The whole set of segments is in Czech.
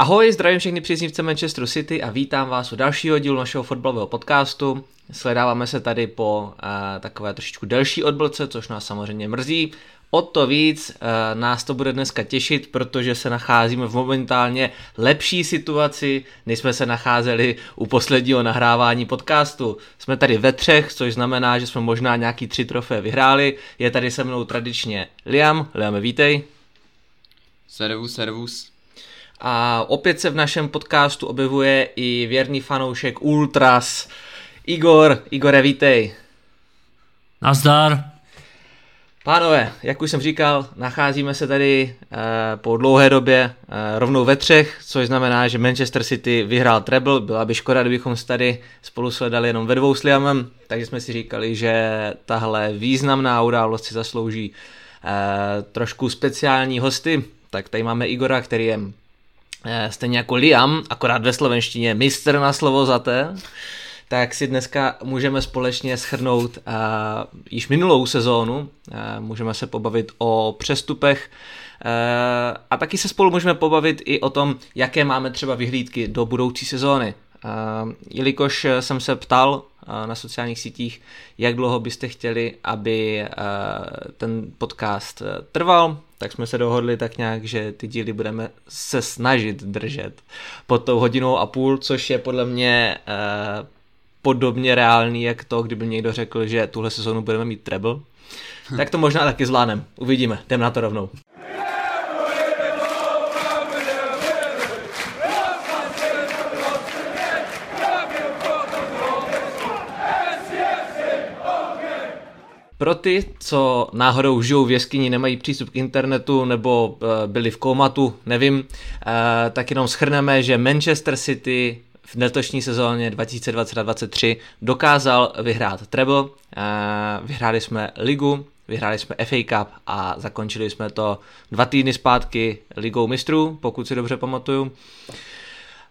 Ahoj, zdravím všechny příznivce Manchesteru City a vítám vás u dalšího dílu našeho fotbalového podcastu. Sledáváme se tady po uh, takové trošičku delší odblce, což nás samozřejmě mrzí. O to víc uh, nás to bude dneska těšit, protože se nacházíme v momentálně lepší situaci, než jsme se nacházeli u posledního nahrávání podcastu. Jsme tady ve třech, což znamená, že jsme možná nějaký tři trofé vyhráli. Je tady se mnou tradičně Liam. Liam, vítej. Servus, servus. A opět se v našem podcastu objevuje i věrný fanoušek Ultras, Igor. Igore, vítej. Nazdar. Pánové, jak už jsem říkal, nacházíme se tady e, po dlouhé době e, rovnou ve třech, což znamená, že Manchester City vyhrál treble. Byla by škoda, kdybychom se tady spolu sledali jenom ve dvou s Liamem, takže jsme si říkali, že tahle významná událost si zaslouží e, trošku speciální hosty. Tak tady máme Igora, který je stejně jako Liam, akorát ve slovenštině mistr na slovo za té tak si dneska můžeme společně schrnout uh, již minulou sezónu, uh, můžeme se pobavit o přestupech uh, a taky se spolu můžeme pobavit i o tom, jaké máme třeba vyhlídky do budoucí sezóny. Uh, jelikož jsem se ptal na sociálních sítích, jak dlouho byste chtěli, aby uh, ten podcast uh, trval, tak jsme se dohodli tak nějak, že ty díly budeme se snažit držet pod tou hodinou a půl, což je podle mě uh, podobně reálný, jak to, kdyby někdo řekl, že tuhle sezonu budeme mít treble. Tak to možná taky zvládnem. Uvidíme. Jdem na to rovnou. Pro ty, co náhodou žijou v jeskyni, nemají přístup k internetu nebo byli v komatu, nevím, tak jenom schrneme, že Manchester City v letošní sezóně 2020-2023 dokázal vyhrát treble, vyhráli jsme ligu, vyhráli jsme FA Cup a zakončili jsme to dva týdny zpátky ligou mistrů, pokud si dobře pamatuju.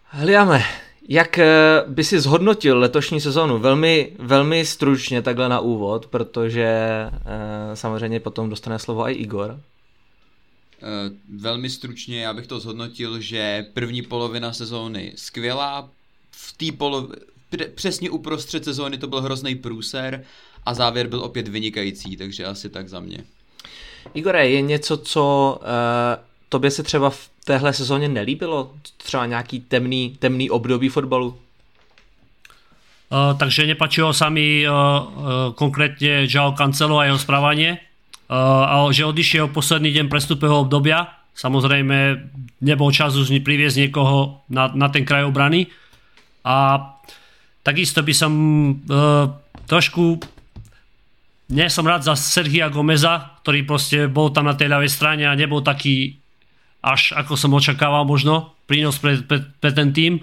Hliame, jak eh, by si zhodnotil letošní sezónu? Velmi, velmi stručně takhle na úvod, protože eh, samozřejmě potom dostane slovo i Igor. Eh, velmi stručně já bych to zhodnotil, že první polovina sezóny skvělá, v té polo... přesně uprostřed sezóny to byl hrozný průser a závěr byl opět vynikající, takže asi tak za mě. Igore, je něco, co uh, tobě se třeba v téhle sezóně nelíbilo? Třeba nějaký temný, temný období fotbalu? Uh, takže nepačilo sa mi uh, uh, konkrétne Joao Cancelo a jeho správanie. Uh, a že odišiel posledný deň prestupového obdobia. Samozrejme, nebol čas už priviesť niekoho na, na ten kraj obrany. A takisto by som uh, trošku nie som rád za Sergia Gomeza, ktorý proste bol tam na tej ľavej strane a nebol taký až ako som očakával možno prínos pre, pre, pre ten tým.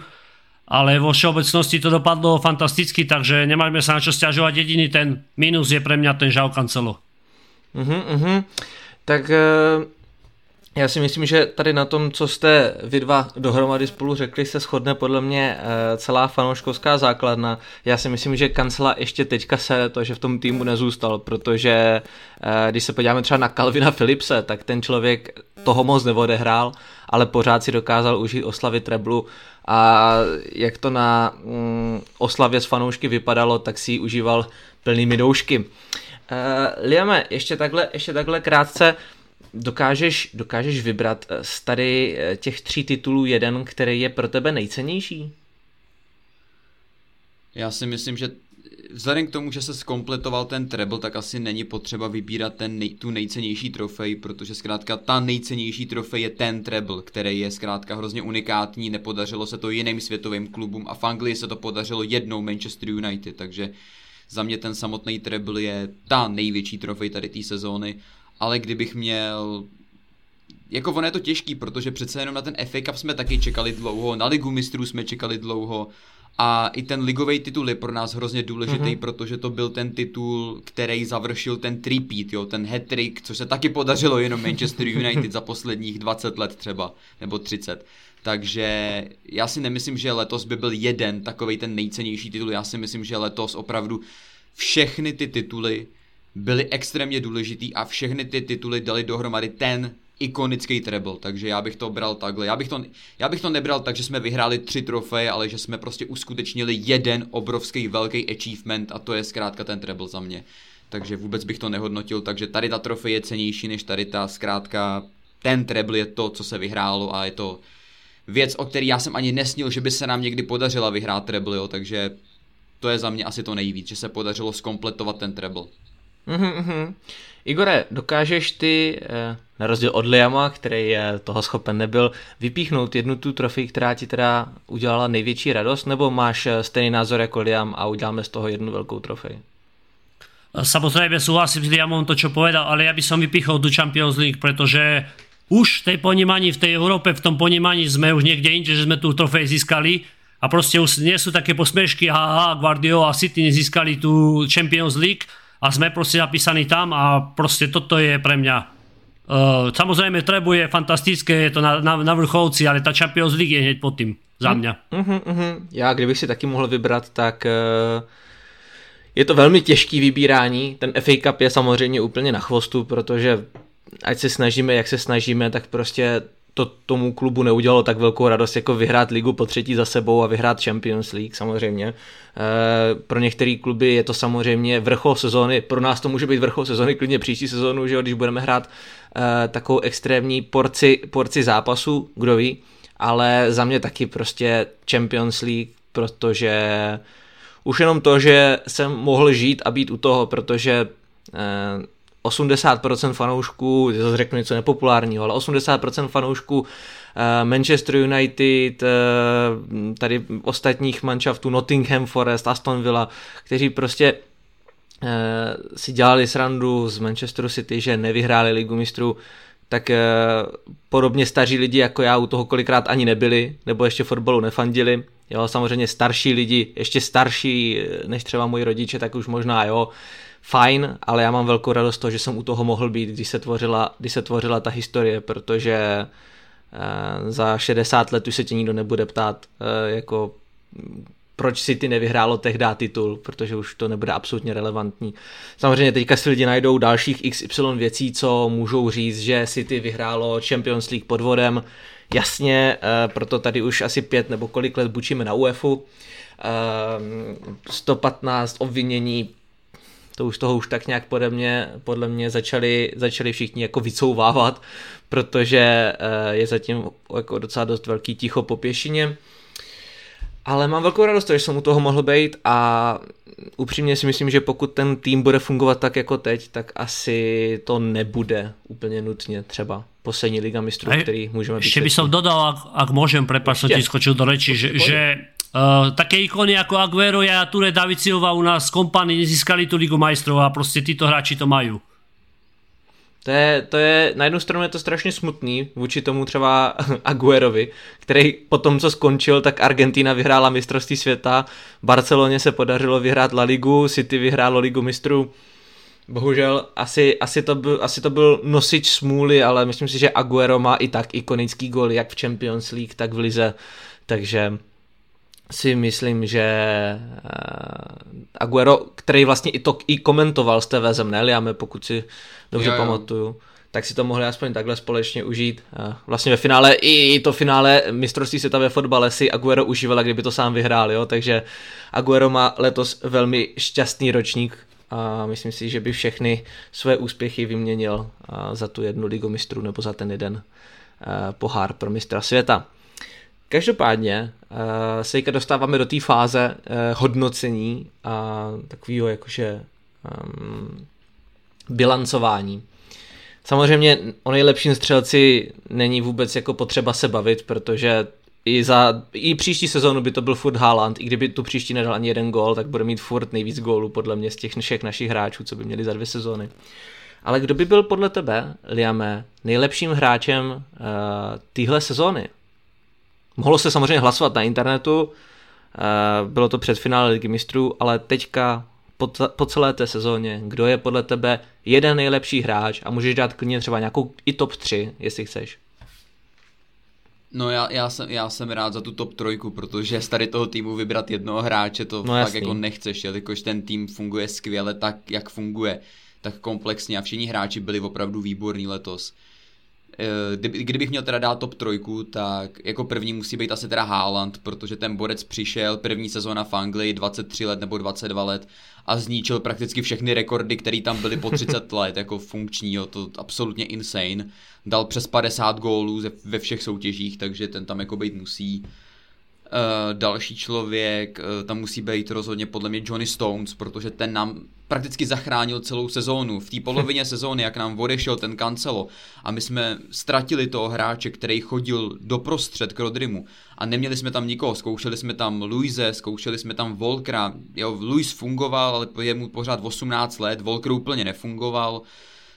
Ale vo všeobecnosti to dopadlo fantasticky, takže nemáme sa na čo stiažovať. Jediný ten minus je pre mňa ten Žao Cancelo. Uh-huh, uh-huh. Tak uh, já si myslím, že tady na tom, co jste vy dva dohromady spolu řekli, se shodne podle mě eh, celá fanouškovská základna. Já si myslím, že kancela ještě teďka se to, že v tom týmu nezůstal, protože eh, když se podíváme třeba na Calvina Philipse, tak ten člověk toho moc neodehrál, ale pořád si dokázal užít oslavy treblu a jak to na mm, oslavě s fanoušky vypadalo, tak si ji užíval plnými doušky. Uh, Liame, ještě takhle, ještě takhle krátce, uh, dokážeš, dokážeš vybrat eh, z tady eh, těch tří titulů jeden, který je pro tebe nejcennější? Já si myslím, že vzhledem k tomu, že se skompletoval ten treble, tak asi není potřeba vybírat ten nej, tu nejcennější trofej, protože zkrátka ta nejcennější trofej je ten treble, který je zkrátka hrozně unikátní, nepodařilo se to jiným světovým klubům a v Anglii se to podařilo jednou Manchester United, takže za mě ten samotný treble je ta největší trofej tady té sezóny ale kdybych měl jako ono je to těžký, protože přece jenom na ten FA Cup jsme taky čekali dlouho, na Ligu mistrů jsme čekali dlouho a i ten ligový titul je pro nás hrozně důležitý, mm-hmm. protože to byl ten titul, který završil ten tripít, jo, ten hat což se taky podařilo jenom Manchester United za posledních 20 let třeba, nebo 30. Takže já si nemyslím, že letos by byl jeden takový ten nejcennější titul, já si myslím, že letos opravdu všechny ty tituly byly extrémně důležitý a všechny ty tituly dali dohromady ten ikonický treble, takže já bych to bral takhle. Já bych to, já bych to nebral tak, že jsme vyhráli tři trofeje, ale že jsme prostě uskutečnili jeden obrovský velký achievement a to je zkrátka ten treble za mě. Takže vůbec bych to nehodnotil, takže tady ta trofej je cenější než tady ta zkrátka ten treble je to, co se vyhrálo a je to věc, o který já jsem ani nesnil, že by se nám někdy podařila vyhrát treble, jo, takže to je za mě asi to nejvíc, že se podařilo skompletovat ten treble. Mm-hmm. Igore, dokážeš ty, eh, na rozdíl od Liama, který je toho schopen nebyl, vypíchnout jednu tu trofej, která ti teda udělala největší radost, nebo máš eh, stejný názor jako Liam a uděláme z toho jednu velkou trofej? Samozrejme súhlasím s Liamom to, čo povedal, ale ja by som vypichol tu Champions League, pretože už v tej ponímaní, v tej Európe, v tom ponímaní sme už niekde inde, že sme tu trofej získali a proste už nie sú také posmešky, haha, Guardiola a City nezískali tu Champions League, a sme proste zapísaní tam a proste toto je pre mňa uh, samozrejme Trebu je fantastické, je to na, na, na vrcholci, ale ta Champions League je hneď pod tým za mě. Uh-huh, uh-huh. Já kdybych si taky mohl vybrat, tak uh, je to velmi těžký vybírání. Ten FA Cup je samozřejmě úplně na chvostu, protože ať se snažíme, jak se snažíme, tak prostě to tomu klubu neudělalo tak velkou radost, jako vyhrát ligu po třetí za sebou a vyhrát Champions League samozřejmě. E, pro některé kluby je to samozřejmě vrchol sezóny, pro nás to může být vrchol sezóny klidně příští sezónu, že jo, když budeme hrát e, takovou extrémní porci, porci zápasů, kdo ví, ale za mě taky prostě Champions League, protože už jenom to, že jsem mohl žít a být u toho, protože e, 80% fanoušků, to řeknu něco nepopulárního, ale 80% fanoušků eh, Manchester United, eh, tady ostatních manšaftů Nottingham Forest, Aston Villa, kteří prostě eh, si dělali srandu z Manchesteru City, že nevyhráli ligu mistrů, tak podobně staří lidi jako já u toho kolikrát ani nebyli, nebo ještě fotbalu nefandili. Jo, samozřejmě starší lidi, ještě starší než třeba moji rodiče, tak už možná jo, fajn, ale já mám velkou radost toho, že jsem u toho mohl být, když se tvořila, když se tvořila ta historie, protože eh, za 60 let už se tě nikdo nebude ptát, eh, jako proč si ty nevyhrálo tehdy titul, protože už to nebude absolutně relevantní. Samozřejmě teďka si lidi najdou dalších XY věcí, co můžou říct, že City vyhrálo Champions League podvodem. Jasně, eh, proto tady už asi pět nebo kolik let bučíme na UEFu. 115 obvinění to už toho už tak nějak podle mě, podle mě začali, začali všichni jako vycouvávat, protože eh, je zatím jako docela dost velký ticho po pěšině. Ale mám velkou radost, že jsem u toho mohl být a upřímně si myslím, že pokud ten tým bude fungovat tak jako teď, tak asi to nebude úplně nutně třeba poslední liga mistrů, který můžeme být. Ještě by som dodal, ak, ak môžem, prepáč, som ti skočil do reči, že, že Uh, také ikony ako Aguero a Ture David Silva u nás kompany nezískali tu ligu majstrov a prostě tyto hráči to mají. To je, to je, na jednu stranu je to strašně smutný vůči tomu třeba Aguerovi, který po tom, co skončil, tak Argentina vyhrála mistrovství světa, Barceloně se podařilo vyhrát La Ligu, City vyhrálo Ligu mistrů. Bohužel asi, asi, to byl, asi to byl nosič smůly, ale myslím si, že Aguero má i tak ikonický gol, jak v Champions League, tak v Lize, takže si myslím, že uh, Aguero, který vlastně i to i komentoval z TV Zem, ne, pokud si dobře jo, jo. pamatuju, tak si to mohli aspoň takhle společně užít. Uh, vlastně ve finále, i to finále mistrovství světa ve fotbale si Aguero užíval, kdyby to sám vyhrál, jo, takže Aguero má letos velmi šťastný ročník a myslím si, že by všechny své úspěchy vyměnil uh, za tu jednu ligu mistrů nebo za ten jeden pohár pro mistra světa. Každopádně uh, se teďka dostáváme do té fáze uh, hodnocení a takového jakože um, bilancování. Samozřejmě o nejlepším střelci není vůbec jako potřeba se bavit, protože i, za, i příští sezónu by to byl furt Haaland, i kdyby tu příští nedal ani jeden gól, tak bude mít furt nejvíc gólů podle mě z těch všech našich hráčů, co by měli za dvě sezóny. Ale kdo by byl podle tebe, Liame, nejlepším hráčem uh, téhle sezóny? Mohlo se samozřejmě hlasovat na internetu, eh, bylo to před finále ligy mistrů, ale teďka po, celé té sezóně, kdo je podle tebe jeden nejlepší hráč a můžeš dát klidně třeba nějakou i top 3, jestli chceš. No já, já, jsem, já jsem rád za tu top trojku, protože z tady toho týmu vybrat jednoho hráče to no, fakt jako nechceš, jelikož ten tým funguje skvěle tak, jak funguje, tak komplexně a všichni hráči byli opravdu výborní letos kdybych měl teda dát top trojku, tak jako první musí být asi teda Haaland, protože ten borec přišel, první sezóna v Anglii, 23 let nebo 22 let a zničil prakticky všechny rekordy, které tam byly po 30 let, jako funkční, to absolutně insane. Dal přes 50 gólů ve všech soutěžích, takže ten tam jako být musí. Uh, další člověk, uh, tam musí být rozhodně podle mě Johnny Stones, protože ten nám prakticky zachránil celou sezónu. V té polovině sezóny, jak nám odešel ten Cancelo a my jsme ztratili toho hráče, který chodil doprostřed k Rodrimu a neměli jsme tam nikoho. Zkoušeli jsme tam Luise, zkoušeli jsme tam Volkra. Jo, Luis fungoval, ale je mu pořád 18 let, Volker úplně nefungoval.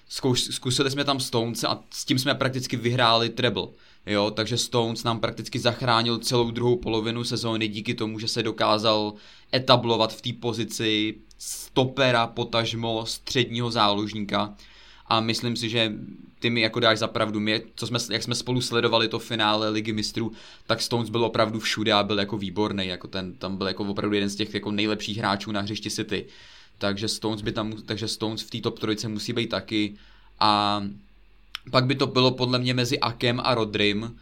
Zkouš, zkusili jsme tam Stones a s tím jsme prakticky vyhráli treble. Jo, takže Stones nám prakticky zachránil celou druhou polovinu sezóny díky tomu, že se dokázal etablovat v té pozici stopera, potažmo středního záložníka a myslím si, že ty mi jako dáš za pravdu. My, co jsme, jak jsme spolu sledovali to finále Ligy mistrů, tak Stones byl opravdu všude a byl jako výborný, jako ten, tam byl jako opravdu jeden z těch jako nejlepších hráčů na hřišti City. Takže Stones, by tam, takže Stones v té top trojice musí být taky a pak by to bylo podle mě mezi Akem a Rodrym,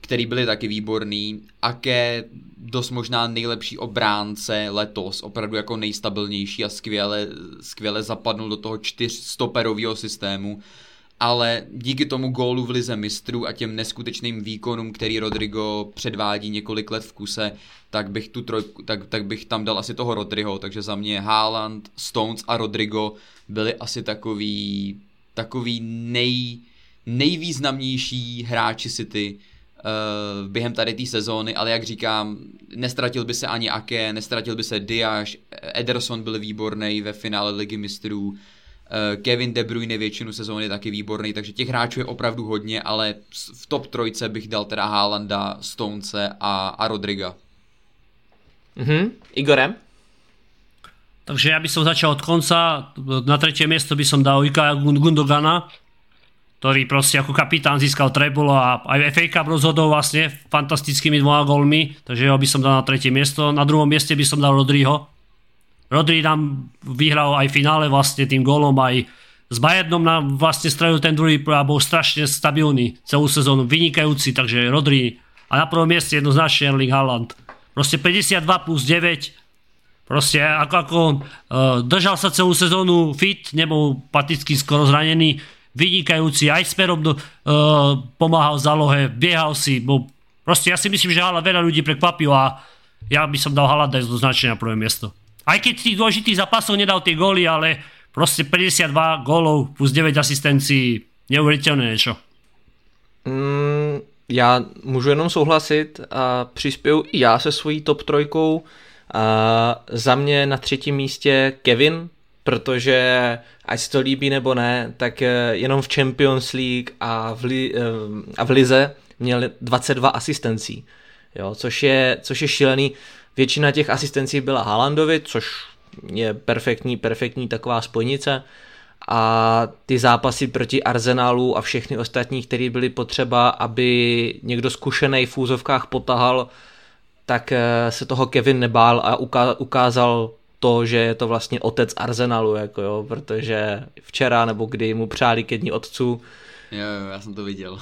který byli taky výborný. Ake dost možná nejlepší obránce letos, opravdu jako nejstabilnější a skvěle, skvěle zapadnul do toho čtyřstoperového systému. Ale díky tomu gólu v lize mistrů a těm neskutečným výkonům, který Rodrigo předvádí několik let v kuse, tak bych, tu trojku, tak, tak bych tam dal asi toho Rodriho. Takže za mě Haaland, Stones a Rodrigo byli asi takový, takový nej, nejvýznamnější hráči City uh, během tady té sezóny, ale jak říkám, nestratil by se ani Ake, nestratil by se Diaz, Ederson byl výborný ve finále ligy mistrů, uh, Kevin De Bruyne většinu sezóny taky výborný, takže těch hráčů je opravdu hodně, ale v top trojce bych dal teda Haalanda, Stonece a, a Rodriga. Mhm, Igorem? Takže ja by som začal od konca. Na tretie miesto by som dal Ika Gundogana, ktorý proste ako kapitán získal treble a aj FA Cup rozhodol vlastne fantastickými dvoma gólmi, takže ho by som dal na tretie miesto. Na druhom mieste by som dal Rodriho. Rodri nám vyhral aj finále vlastne tým gólom, aj s Bayernom nám vlastne strelil ten druhý a bol strašne stabilný celú sezónu, vynikajúci, takže Rodri a na prvom mieste jednoznačne Erling Haaland. Proste 52 plus 9, proste ako, ako uh, držal sa celú sezónu fit, nebol paticky skoro zranený, vynikajúci, aj smerom do, uh, pomáhal v zálohe, biehal si, bo proste ja si myslím, že Hala veľa ľudí prekvapil a ja by som dal Halanda jednoznačne na prvé miesto. Aj keď tých dôležitých zápasov nedal tie góly, ale proste 52 gólov plus 9 asistencií, neuvěřitelné niečo. Mm, já můžu jenom souhlasit a přispěju i já se svojí top trojkou. A za mě na třetím místě Kevin, protože ať se to líbí nebo ne, tak eh, jenom v Champions League a v, li, eh, a v Lize měl 22 asistencí, jo, což, je, což je šílený. Většina těch asistencí byla Haalandovi, což je perfektní, perfektní taková spojnice a ty zápasy proti Arsenalu a všechny ostatní, které byly potřeba, aby někdo zkušený v úzovkách potahal, tak eh, se toho Kevin nebál a ukázal to, že je to vlastně otec Arsenalu, jako jo, protože včera nebo kdy mu přáli ke dní otců. Jo, jo, já jsem to viděl.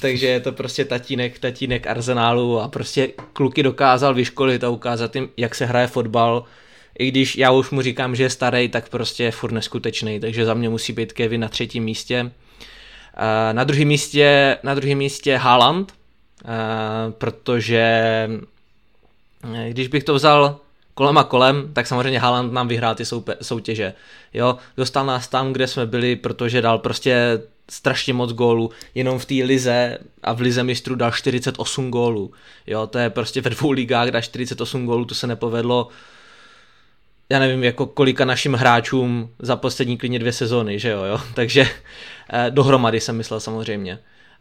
Takže je to prostě tatínek, tatínek Arsenálu a prostě kluky dokázal vyškolit a ukázat jim, jak se hraje fotbal. I když já už mu říkám, že je starý, tak prostě je furt neskutečný, takže za mě musí být Kevin na třetím místě. Na druhém místě, na druhém místě Haaland, protože eh, když bych to vzal kolem a kolem, tak samozřejmě Haaland nám vyhrál ty soutěže. Jo, dostal nás tam, kde jsme byli, protože dal prostě strašně moc gólů, jenom v té lize a v lize mistrů dal 48 gólů. Jo, to je prostě ve dvou ligách dá 48 gólů, to se nepovedlo já nevím, jako kolika našim hráčům za poslední klidně dvě sezóny, že jo, jo? takže eh, dohromady jsem myslel samozřejmě.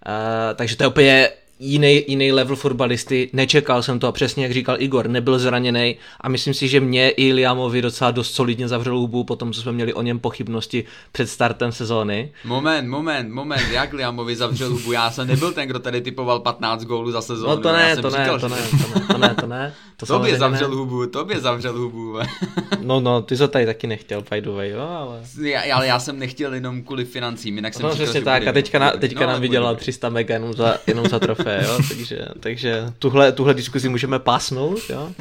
Eh, takže to je úplně jiný, jiný level fotbalisty, nečekal jsem to a přesně jak říkal Igor, nebyl zraněný a myslím si, že mě i Liamovi docela dost solidně zavřel hubu po tom, co jsme měli o něm pochybnosti před startem sezóny. Moment, moment, moment, jak Liamovi zavřel hubu? Já jsem nebyl ten, kdo tady typoval 15 gólů za sezónu. No to ne, to, ne, říkal, to, ne to ne, to ne, to ne, To tobě zavřel ne... hubu, tobě zavřel hubu. no, no, ty to tady taky nechtěl, by the way, jo, ale... Já, ale já jsem nechtěl jenom kvůli financím, jinak jsem no, říkal, že tak, a teďka, na, teďka no, nám vydělal 300 mega jenom za, jenom za trofé, jo, takže, takže tuhle, tuhle diskuzi můžeme pásnout, jo.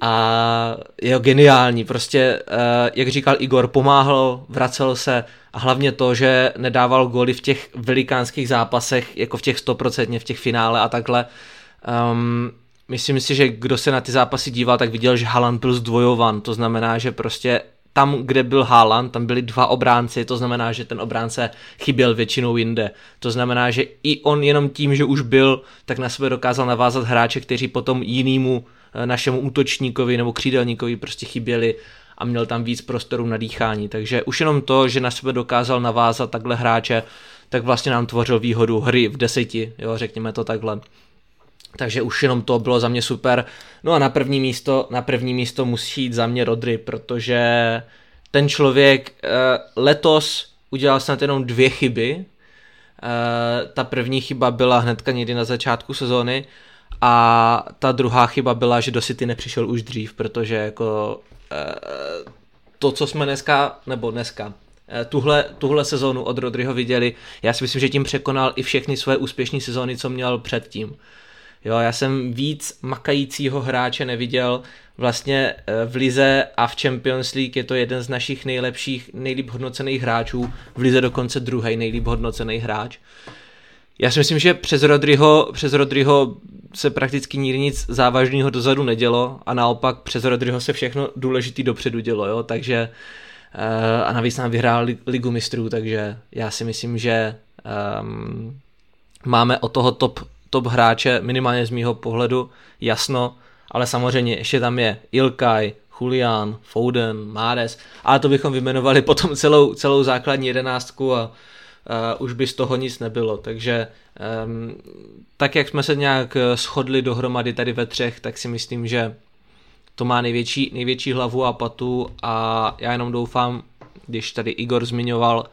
A je geniální, prostě, uh, jak říkal Igor, pomáhal, vracel se a hlavně to, že nedával góly v těch velikánských zápasech, jako v těch 100% v těch finále a takhle. Um, myslím si, že kdo se na ty zápasy díval, tak viděl, že Haaland byl zdvojovan, to znamená, že prostě tam, kde byl Haaland, tam byli dva obránci, to znamená, že ten obránce chyběl většinou jinde. To znamená, že i on jenom tím, že už byl, tak na sebe dokázal navázat hráče, kteří potom jinému eh, našemu útočníkovi nebo křídelníkovi prostě chyběli a měl tam víc prostoru na dýchání. Takže už jenom to, že na sebe dokázal navázat takhle hráče, tak vlastně nám tvořil výhodu hry v deseti, jo, řekněme to takhle. Takže už jenom to bylo za mě super. No a na první místo, na první místo musí jít za mě Rodry, protože ten člověk uh, letos udělal snad jenom dvě chyby. Uh, ta první chyba byla hnedka někdy na začátku sezóny a ta druhá chyba byla, že do City nepřišel už dřív, protože jako uh, to, co jsme dneska, nebo dneska, tuhle, tuhle sezónu od Rodryho viděli, já si myslím, že tím překonal i všechny své úspěšné sezóny, co měl předtím. Jo, já jsem víc makajícího hráče neviděl vlastně eh, v Lize a v Champions League. Je to jeden z našich nejlepších, nejlíp hodnocených hráčů, v Lize dokonce druhý nejlíp hodnocený hráč. Já si myslím, že přes Rodryho, přes Rodryho se prakticky nikdy nic závažného dozadu nedělo a naopak přes Rodryho se všechno důležitý dopředu dělo, jo, takže uh, a navíc nám vyhrál ligu mistrů, takže já si myslím, že um, máme o toho top top hráče, minimálně z mýho pohledu, jasno, ale samozřejmě ještě tam je Ilkay, Julian, Foden, Mares, ale to bychom vymenovali potom celou, celou základní jedenáctku a uh, už by z toho nic nebylo, takže um, tak jak jsme se nějak eh, shodli dohromady tady ve třech, tak si myslím, že to má největší, největší hlavu a patu a já jenom doufám, když tady Igor zmiňoval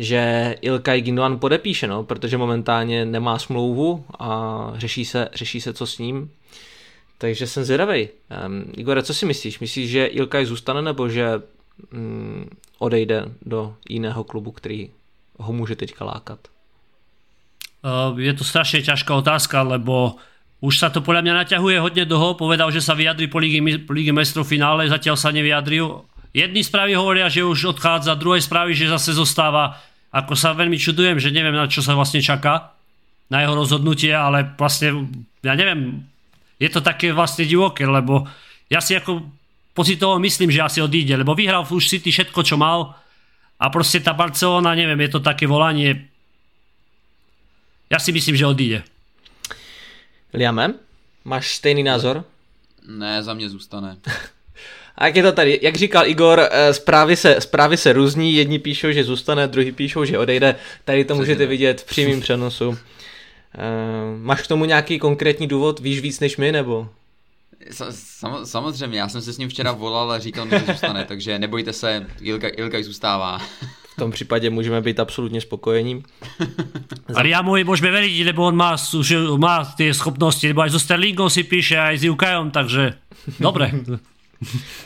že Ilkay Gindoan podepíše, no, protože momentálně nemá smlouvu a řeší se, řeší se co s ním. Takže jsem zvědavý. Um, Igore, co si myslíš? Myslíš, že Ilkay zůstane nebo že um, odejde do jiného klubu, který ho může teďka lákat? Uh, je to strašně těžká otázka, lebo už sa to podľa mňa naťahuje hodně dlho. Povedal, že sa vyjadrí po Ligi, mestrov finále, zatiaľ sa nevyjadril. Jedni správy hovoria, že už odchádza, druhé správy, že zase zostáva. Ako sa veľmi čudujem, že neviem, na čo sa vlastne čaká na jeho rozhodnutie, ale vlastne, ja neviem, je to také vlastne divoké, lebo ja si ako pocitovo myslím, že asi odíde, lebo vyhral už City všetko, čo mal a proste tá Barcelona, neviem, je to také volanie. Ja si myslím, že odíde. Liame, máš stejný názor? Ne, za mě zůstane. A jak je to tady, jak říkal Igor, eh, zprávy se, zprávy se různí, jedni píšou, že zůstane, druhý píšou, že odejde, tady to můžete vidět v přímém přenosu. Uh, máš k tomu nějaký konkrétní důvod, víš víc než my, nebo? Sam, samozřejmě, já jsem se s ním včera volal a říkal mi, že zůstane, takže nebojte se, Ilka, Ilka zůstává. V tom případě můžeme být absolutně spokojení. Ale já mu můžeme veriť, lebo on má, má ty schopnosti, nebo aj so Sterlingom si píše, aj s Jukajom, takže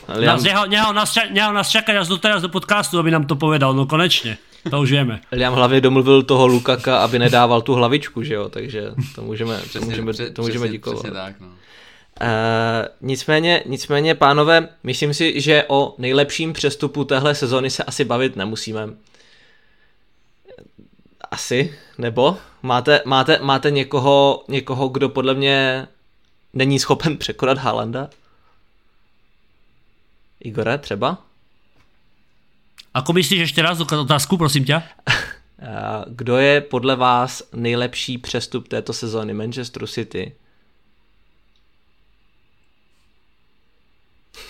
dobre. Liam... Neho, neho, nás, čak, neho nás čakať až doteraz do podcastu, aby nám to povedal, no konečně. To už vieme. Liam hlavně domluvil toho Lukaka, aby nedával tu hlavičku, že jo, takže to můžeme, přesně, to můžeme, to můžeme díkovat. Přesně tak, no. Uh, nicméně, nicméně, pánové, myslím si, že o nejlepším přestupu téhle sezony se asi bavit nemusíme. Asi, nebo? Máte, máte, máte někoho, někoho, kdo podle mě není schopen překonat Haalanda? Igore, třeba? Ako myslíš ještě raz otázku, prosím tě? Kdo je podle vás nejlepší přestup této sezóny Manchester City?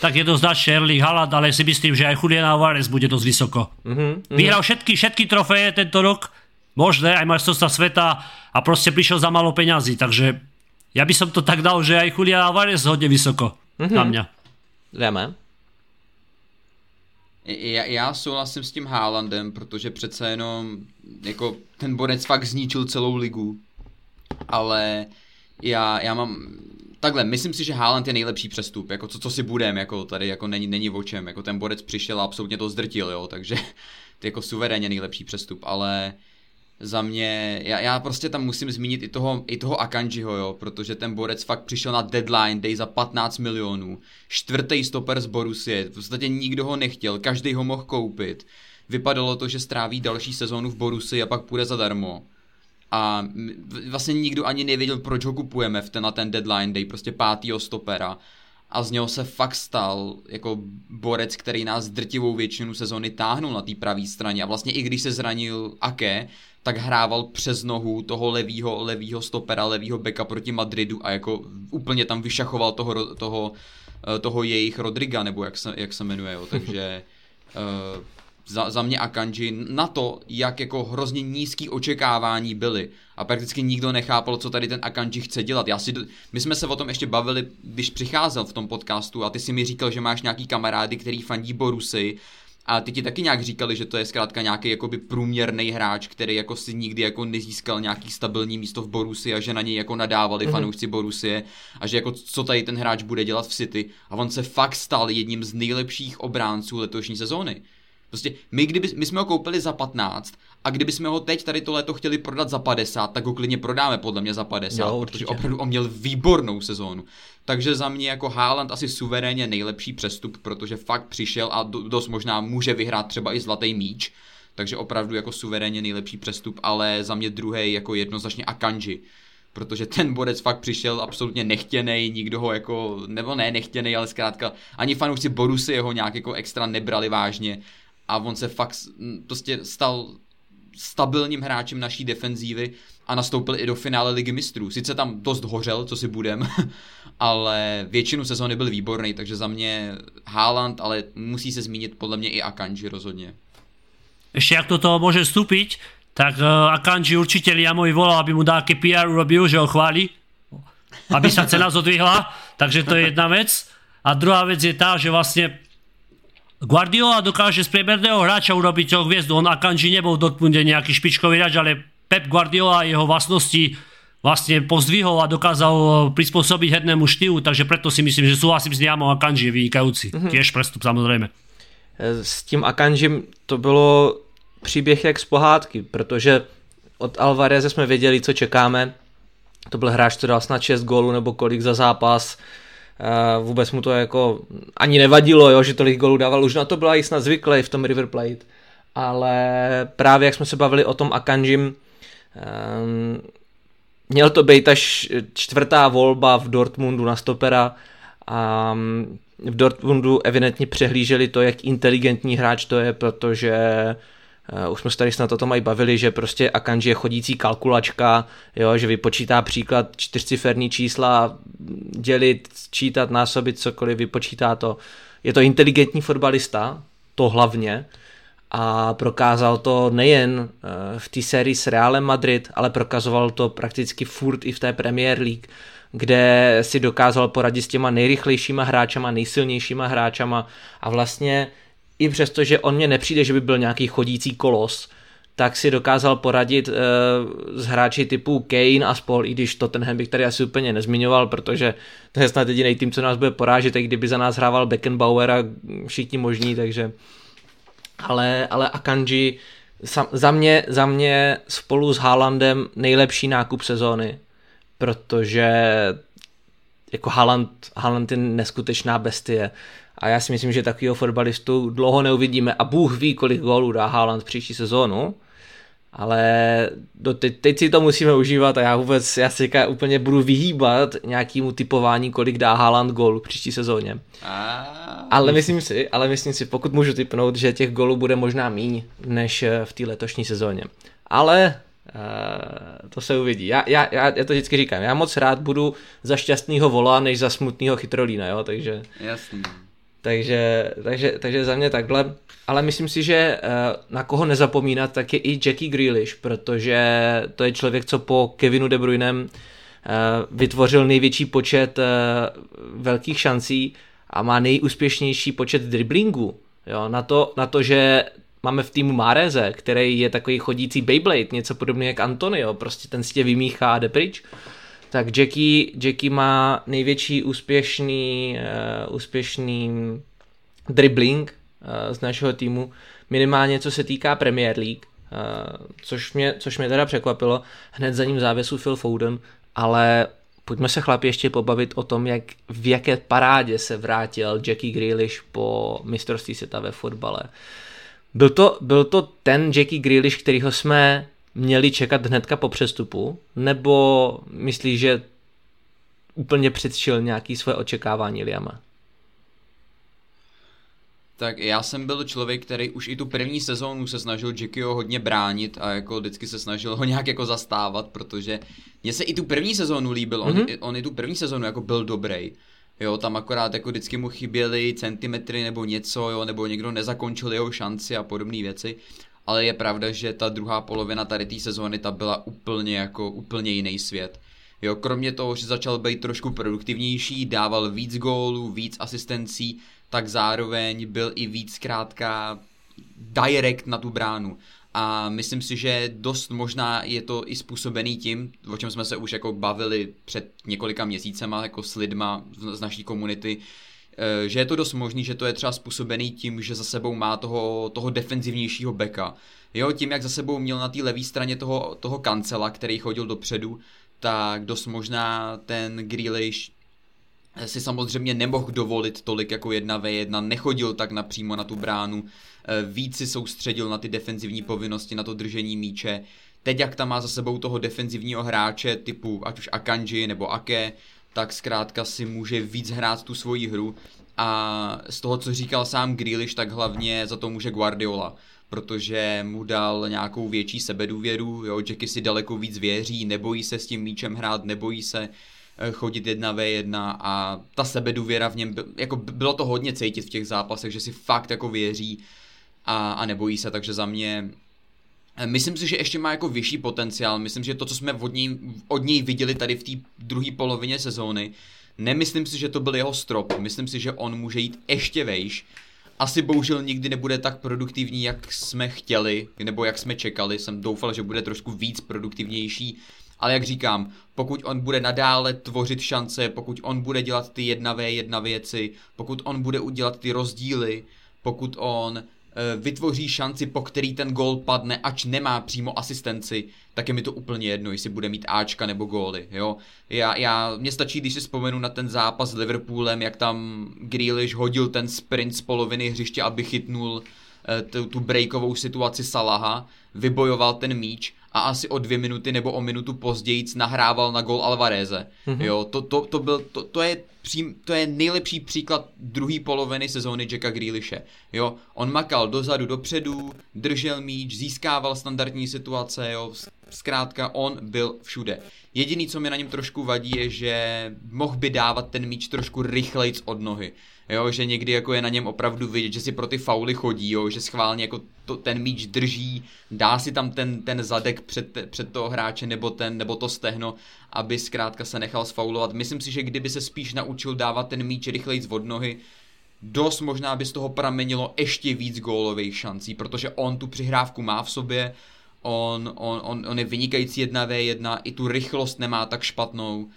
Tak je to Erling Haaland, ale si myslím, že aj Julian Alvarez bude dost vysoko. Mm-hmm, Vyhral všetky, všetky trofeje tento rok, možné, aj majstrovstva sveta a prostě přišel za málo peňazí, takže ja by som to tak dal, že aj Julian Alvarez hodně vysoko mm-hmm. na mě. Jdeme. Já, já souhlasím s tím Haalandem, protože přece jenom jako ten Borec fakt zničil celou ligu. Ale já, já mám takhle, myslím si, že Haaland je nejlepší přestup, jako co, co si budem, jako tady jako není, není o čem, jako ten borec přišel a absolutně to zdrtil, jo, takže jako suverénně nejlepší přestup, ale za mě, já, já prostě tam musím zmínit i toho, i toho Akanjiho, jo, protože ten borec fakt přišel na deadline day za 15 milionů, čtvrtý stoper z Borussie, v podstatě nikdo ho nechtěl, každý ho mohl koupit, vypadalo to, že stráví další sezónu v Borusi a pak půjde zadarmo. A vlastně nikdo ani nevěděl, proč ho kupujeme v ten, na ten deadline day, prostě pátýho stopera. A z něho se fakt stal jako borec, který nás drtivou většinu sezóny táhnul na té pravé straně. A vlastně i když se zranil Ake, tak hrával přes nohu toho levýho, levýho stopera, levýho beka proti Madridu a jako úplně tam vyšachoval toho, toho, eh, toho jejich Rodriga, nebo jak se, jak se jmenuje, jo. takže uh, za, za mě Akanji na to, jak jako hrozně nízký očekávání byly a prakticky nikdo nechápal, co tady ten Akanji chce dělat. Já si, my jsme se o tom ještě bavili, když přicházel v tom podcastu a ty si mi říkal, že máš nějaký kamarády, který fandí Borusy a ty ti taky nějak říkali, že to je zkrátka nějaký jakoby průměrný hráč, který jako si nikdy jako nezískal nějaký stabilní místo v Borusi a že na něj jako nadávali mm-hmm. fanoušci Borusie a že jako co tady ten hráč bude dělat v City a on se fakt stal jedním z nejlepších obránců letošní sezóny. Prostě my, kdyby, my jsme ho koupili za 15 a kdyby jsme ho teď tady to leto chtěli prodat za 50, tak ho klidně prodáme podle mě za 50, jo, protože opravdu on měl výbornou sezónu. Takže za mě jako Haaland asi suverénně nejlepší přestup, protože fakt přišel a dost možná může vyhrát třeba i zlatý míč, takže opravdu jako suverénně nejlepší přestup, ale za mě druhý jako jednoznačně Akanji. Protože ten bodec fakt přišel absolutně nechtěný, nikdo ho jako, nebo ne nechtěný, ale zkrátka ani fanoušci Borusy jeho nějak jako extra nebrali vážně. A on se fakt prostě stal stabilním hráčem naší defenzívy a nastoupil i do finále ligy mistrů. Sice tam dost hořel, co si budem, ale většinu sezóny byl výborný, takže za mě Haaland, ale musí se zmínit podle mě i Akanji rozhodně. Ještě jak to toho může vstúpiť, tak uh, Akanji určitě Liamovi volal, aby mu dáky PR urobil, že ho chválí, aby sa cena zodvihla, takže to je jedna vec. A druhá vec je tá, že vlastne Guardiola dokáže z priemerného hráča urobiť toho hviezdu. On Akanji nebol v Dortmunde nejaký špičkový hráč, ale Pep Guardiola a jeho vlastnosti vlastne pozdvihol a dokázal eh, prispôsobiť hernému štýlu, takže preto si myslím, že súhlasím s Niamou Akanji je vynikajúci. Mm-hmm. Tiež prestup samozrejme. Eh, s tím Akanjim to bylo příběh jak z pohádky, protože od Alvareze jsme věděli, co čekáme. To byl hráč, který dal snad 6 gólů nebo kolik za zápas. Uh, vůbec mu to jako ani nevadilo, jo, že tolik gólů dával, už na to byla i snad zvyklý v tom River Plate, ale právě jak jsme se bavili o tom Akanjim, um, měl to být až čtvrtá volba v Dortmundu na stopera a v Dortmundu evidentně přehlíželi to, jak inteligentní hráč to je, protože už jsme se tady snad o tom i bavili, že prostě Akanji je chodící kalkulačka, jo, že vypočítá příklad čtyřciferní čísla, dělit, čítat, násobit, cokoliv, vypočítá to. Je to inteligentní fotbalista, to hlavně, a prokázal to nejen eh, v té sérii s Realem Madrid, ale prokazoval to prakticky furt i v té Premier League, kde si dokázal poradit s těma nejrychlejšíma hráčama, nejsilnějšíma hráčama a vlastně i přesto, že on mě nepřijde, že by byl nějaký chodící kolos, tak si dokázal poradit uh, s hráči typu Kane a spol, i když to ten bych tady asi úplně nezmiňoval, protože to je snad jediný tým, co nás bude porážet, i kdyby za nás hrával Beckenbauer a všichni možní, takže ale, ale Akanji sam, za, mě, za mě spolu s Haalandem nejlepší nákup sezóny, protože jako Haaland, Haaland je neskutečná bestie a já si myslím, že takového fotbalistu dlouho neuvidíme a Bůh ví, kolik gólů dá Haaland příští sezónu, ale do teď, teď si to musíme užívat a já vůbec, já si úplně budu vyhýbat nějakému typování, kolik dá Haaland gólů příští sezóně. Ale myslím si, ale myslím si, pokud můžu typnout, že těch gólů bude možná míň než eh, v té letošní sezóně. Ale Uh, to se uvidí. Já, já, já, já to vždycky říkám, já moc rád budu za šťastného vola, než za smutného chytrolína, jo, takže... Jasný. Takže, takže, takže za mě takhle. Ale myslím si, že eh, na koho nezapomínat, tak je i Jackie Grealish, protože to je člověk, co po Kevinu De Bruynem eh, vytvořil největší počet eh, velkých šancí a má nejúspěšnější počet driblingů. Jo, na, to, na to, že máme v týmu Mareze, který je takový chodící Beyblade, něco podobného jak Antonio, prostě ten si tě vymíchá a jde pryč tak Jackie, Jackie má největší úspěšný, uh, úspěšný dribbling uh, z našeho týmu, minimálně co se týká Premier League, uh, což, mě, což mě teda překvapilo. Hned za ním závěsu Phil Foden, ale pojďme se chlapi ještě pobavit o tom, jak, v jaké parádě se vrátil Jackie Grealish po mistrovství světa ve fotbale. Byl to, byl to ten Jackie Grealish, kterýho jsme měli čekat hnedka po přestupu, nebo myslíš, že úplně předčil nějaký své očekávání Liama? Tak já jsem byl člověk, který už i tu první sezónu se snažil Jackieho hodně bránit a jako vždycky se snažil ho nějak jako zastávat, protože mně se i tu první sezónu líbil, on, mm-hmm. on i tu první sezónu jako byl dobrý. Jo, tam akorát jako vždycky mu chyběly centimetry nebo něco, jo, nebo někdo nezakončil jeho šanci a podobné věci. Ale je pravda, že ta druhá polovina tady té sezóny ta byla úplně jako úplně jiný svět. Jo, kromě toho, že začal být trošku produktivnější, dával víc gólů, víc asistencí, tak zároveň byl i víc zkrátka direct na tu bránu. A myslím si, že dost možná je to i způsobený tím, o čem jsme se už jako bavili před několika měsícema jako s lidma z naší komunity, že je to dost možný, že to je třeba způsobený tím, že za sebou má toho, toho defenzivnějšího beka. Jo, tím, jak za sebou měl na té levé straně toho, toho kancela, který chodil dopředu, tak dost možná ten Grealish si samozřejmě nemohl dovolit tolik jako 1v1, nechodil tak napřímo na tu bránu, eh, víc si soustředil na ty defenzivní povinnosti, na to držení míče. Teď jak tam má za sebou toho defenzivního hráče typu ať už Akanji nebo Ake, tak zkrátka si může víc hrát tu svoji hru. A z toho, co říkal sám Grealish, tak hlavně za to může Guardiola, protože mu dal nějakou větší sebedůvěru, jo, Jackie si daleko víc věří, nebojí se s tím míčem hrát, nebojí se Eh, chodit jedna v jedna a ta sebedůvěra v něm, jako bylo to hodně cítit v těch zápasech, že si fakt jako věří a, a nebojí se, takže za mě Myslím si, že ještě má jako vyšší potenciál. Myslím, že to, co jsme od něj, od něj viděli tady v té druhé polovině sezóny, nemyslím si, že to byl jeho strop. Myslím si, že on může jít ještě vejš. Asi bohužel nikdy nebude tak produktivní, jak jsme chtěli, nebo jak jsme čekali. Jsem doufal, že bude trošku víc produktivnější ale jak říkám, pokud on bude nadále tvořit šance, pokud on bude dělat ty jedna v jedna věci, pokud on bude udělat ty rozdíly, pokud on vytvoří šanci, po který ten gól padne, ač nemá přímo asistenci, tak je mi to úplně jedno, jestli bude mít Ačka nebo góly, jo. Já, já, mně stačí, když si vzpomenu na ten zápas s Liverpoolem, jak tam Grealish hodil ten sprint z poloviny hřiště, aby chytnul e, tu, tu breakovou situaci Salaha, vybojoval ten míč a asi o dvě minuty nebo o minutu později nahrával na gol Alvareze. Mm-hmm. Jo, to, to, to, byl, to, to, je přím, to je nejlepší příklad druhé poloviny sezóny Jacka Grealishe. Jo, on makal dozadu, dopředu, držel míč, získával standardní situace, jo, zkrátka on byl všude. Jediný, co mi na něm trošku vadí, je, že mohl by dávat ten míč trošku rychlejc od nohy jo, že někdy jako je na něm opravdu vidět, že si pro ty fauly chodí, jo, že schválně jako to, ten míč drží, dá si tam ten, ten zadek před, před toho hráče nebo, ten, nebo to stehno, aby zkrátka se nechal sfaulovat. Myslím si, že kdyby se spíš naučil dávat ten míč rychleji z nohy, dost možná by z toho pramenilo ještě víc gólových šancí, protože on tu přihrávku má v sobě, on, on, on, on je vynikající jedna v jedna, i tu rychlost nemá tak špatnou,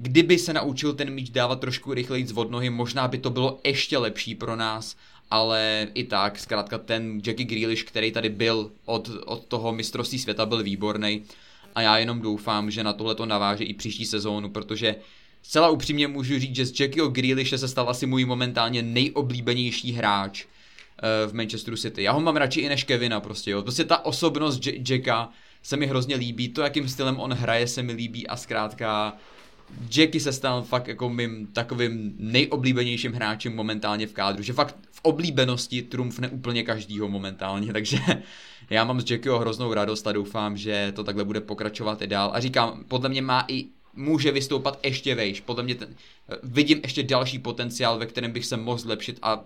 Kdyby se naučil ten míč dávat trošku rychleji z nohy, možná by to bylo ještě lepší pro nás, ale i tak, zkrátka ten Jackie Grealish, který tady byl od, od toho mistrovství světa, byl výborný a já jenom doufám, že na tohle to naváže i příští sezónu, protože zcela upřímně můžu říct, že z Jackieho Grealishe se stal asi můj momentálně nejoblíbenější hráč eh, v Manchesteru City. Já ho mám radši i než Kevina prostě, jo. Prostě ta osobnost Jacka se mi hrozně líbí, to jakým stylem on hraje se mi líbí a zkrátka Jackie se stal fakt jako mým takovým nejoblíbenějším hráčem momentálně v kádru, že fakt v oblíbenosti trumfne úplně každýho momentálně, takže já mám z Jackieho hroznou radost a doufám, že to takhle bude pokračovat i dál. A říkám, podle mě má i může vystoupat ještě vejš. Podle mě ten, vidím ještě další potenciál, ve kterém bych se mohl zlepšit a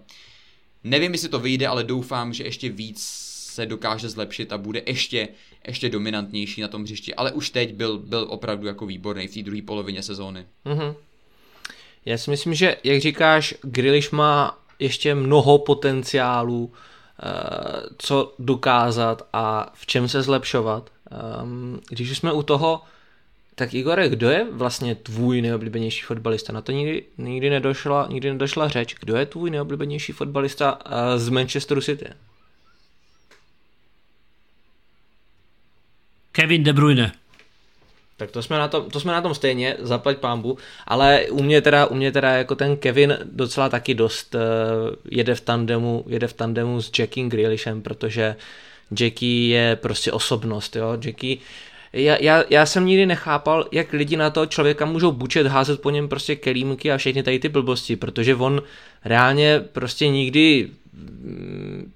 nevím, jestli to vyjde, ale doufám, že ještě víc se dokáže zlepšit a bude ještě, ještě dominantnější na tom hřišti, ale už teď byl, byl opravdu jako výborný v té druhé polovině sezóny. Mm-hmm. Já si myslím, že jak říkáš, Grilish má ještě mnoho potenciálů, eh, co dokázat a v čem se zlepšovat. Ehm, když jsme u toho, Tak Igore, kdo je vlastně tvůj nejoblíbenější fotbalista? Na to nikdy, nikdy, nedošla, nikdy nedošla řeč. Kdo je tvůj nejoblíbenější fotbalista uh, z Manchesteru City? Kevin De Bruyne. Tak to jsme, na tom, to jsme na tom stejně, zaplať pámbu, ale u mě teda, u mě teda jako ten Kevin docela taky dost uh, jede v tandemu, jede v tandemu s Jackiem Grealishem, protože Jackie je prostě osobnost, jo, Jackie já, já, já jsem nikdy nechápal, jak lidi na to člověka můžou bučet, házet po něm prostě kelímky a všechny tady ty blbosti, protože on reálně prostě nikdy mm,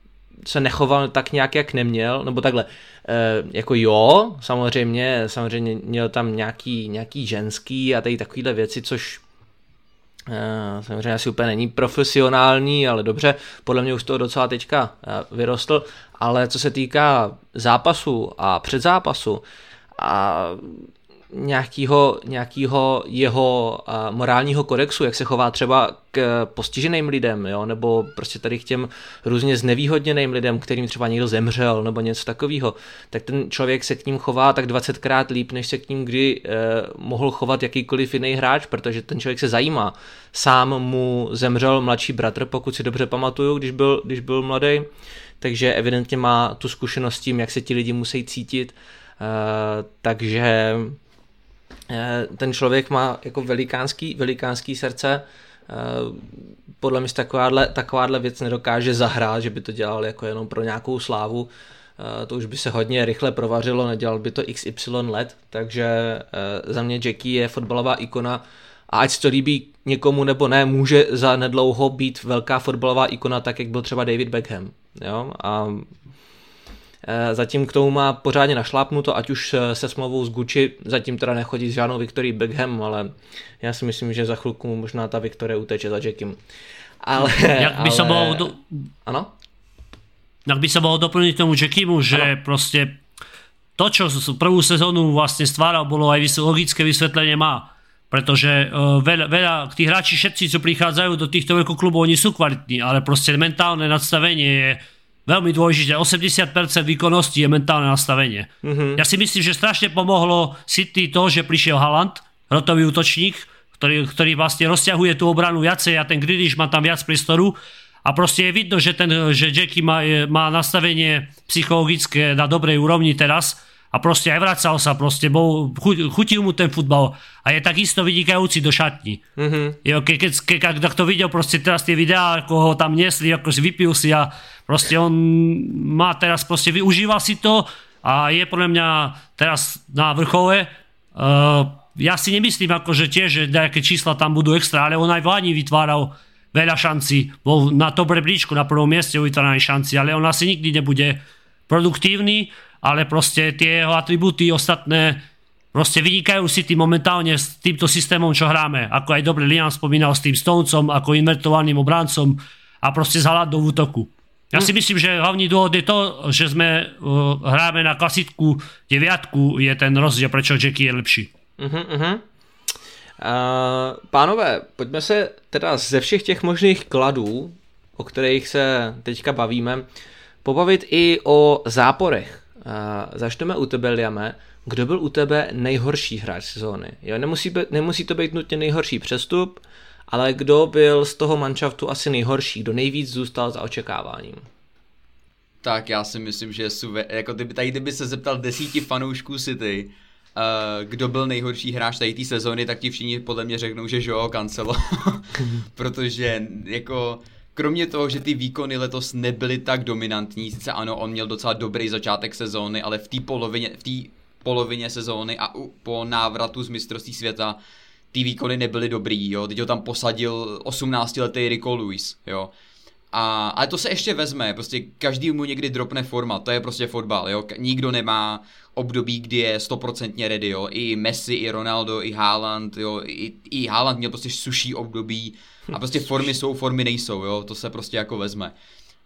se nechoval tak nějak, jak neměl, nebo takhle, e, jako jo, samozřejmě, samozřejmě měl tam nějaký, nějaký ženský a tady takovýhle věci, což e, samozřejmě asi úplně není profesionální, ale dobře, podle mě už toho docela teďka e, vyrostl, ale co se týká zápasu a předzápasu, a nějakýho, nějakýho jeho a, morálního kodexu, jak se chová třeba k postiženým lidem, jo? nebo prostě tady k těm různě znevýhodněným lidem, kterým třeba někdo zemřel, nebo něco takového, tak ten člověk se k ním chová tak 20krát líp, než se k ním kdy eh, mohl chovat jakýkoliv jiný hráč, protože ten člověk se zajímá. Sám mu zemřel mladší bratr, pokud si dobře pamatuju, když byl, když byl mladý, takže evidentně má tu zkušenost s tím, jak se ti lidi musí cítit, Eh, takže ten člověk má jako velikánský, velikánský srdce, eh, podle mě takováhle, takováhle věc nedokáže zahrát, že by to dělal jako jenom pro nějakou slávu, to už by se hodně rychle provařilo, nedělal by to XY let, takže za mě Jackie je fotbalová ikona a ať se to líbí někomu nebo ne, může za nedlouho být velká fotbalová ikona, tak jak byl třeba David Beckham. Jo? A Eh, zatím k tomu má pořádně našlápnuto, ať už se smlouvou z Gucci, zatím teda nechodí s žádnou Victory Beckham, ale já si myslím, že za chvilku možná ta Victoria uteče za Jackiem. Ale, Jak by ale... se mohlo do... Ano? Jak by sa mohol doplniť tomu Jackiemu, že ano. proste to, čo prvú sezónu vlastne stváral, bolo aj logické vysvetlenie má. Pretože uh, veľa, veľa tí hráči všetci, čo prichádzajú do týchto klubov, oni sú kvalitní, ale proste mentálne nadstavenie je veľmi dôležité. 80% výkonnosti je mentálne nastavenie. Mm-hmm. Ja si myslím, že strašne pomohlo City to, že prišiel Haaland, rotový útočník, ktorý, ktorý vlastne rozťahuje tú obranu viacej a ten Grealish má tam viac priestoru a proste je vidno, že, ten, že Jackie má, má nastavenie psychologické na dobrej úrovni teraz a proste aj vracal sa, proste bol, chutil mu ten futbal a je takisto vynikajúci do šatní. Mm-hmm. Jo, ke, ke, ke, keď to videl proste teraz tie videá, ako ho tam nesli, ako si vypil si a proste on má teraz proste, využíval si to a je podľa mňa teraz na vrchole. Uh, ja si nemyslím ako, že tiež, že nejaké čísla tam budú extra, ale on aj v Lani vytváral veľa šancí. Bol na top rebríčku, na prvom mieste vytváranej šanci, ale on asi nikdy nebude produktívny ale proste tie jeho atribúty ostatné proste vynikajú si tým momentálne s týmto systémom, čo hráme. Ako aj dobre Liam spomínal s tým Stonecom, ako invertovaným obrancom a proste s v útoku. Ja si hm. myslím, že hlavný dôvod je to, že sme uh, hráme na klasickou deviatku, je ten rozdiel, prečo Jackie je lepší. Uh-huh, uh-huh. Uh, pánové, pojďme se teda ze všech těch možných kladů, o kterých se teďka bavíme, pobavit i o záporech. Začneme u tebe, Liame. Kdo byl u tebe nejhorší hráč sezóny? Jo, nemusí, být, nemusí to být nutně nejhorší přestup, ale kdo byl z toho manšaftu asi nejhorší, kdo nejvíc zůstal za očekáváním? Tak já si myslím, že suve, jako kdyby, tady kdyby se zeptal desíti fanoušků City, uh, kdo byl nejhorší hráč tady té sezóny, tak ti všichni podle mě řeknou, že Joao Cancelo, protože jako kromě toho, že ty výkony letos nebyly tak dominantní, sice ano, on měl docela dobrý začátek sezóny, ale v té polovině, v té polovině sezóny a u, po návratu z mistrovství světa ty výkony nebyly dobrý, jo, teď ho tam posadil 18-letý Rico Lewis, jo. A, ale to se ještě vezme, prostě každý mu někdy dropne forma, to je prostě fotbal, jo, nikdo nemá období, kdy je stoprocentně ready, jo, i Messi, i Ronaldo, i Haaland, jo, i, i Haaland měl prostě suší období, a prostě formy jsou, formy nejsou, jo, to se prostě jako vezme.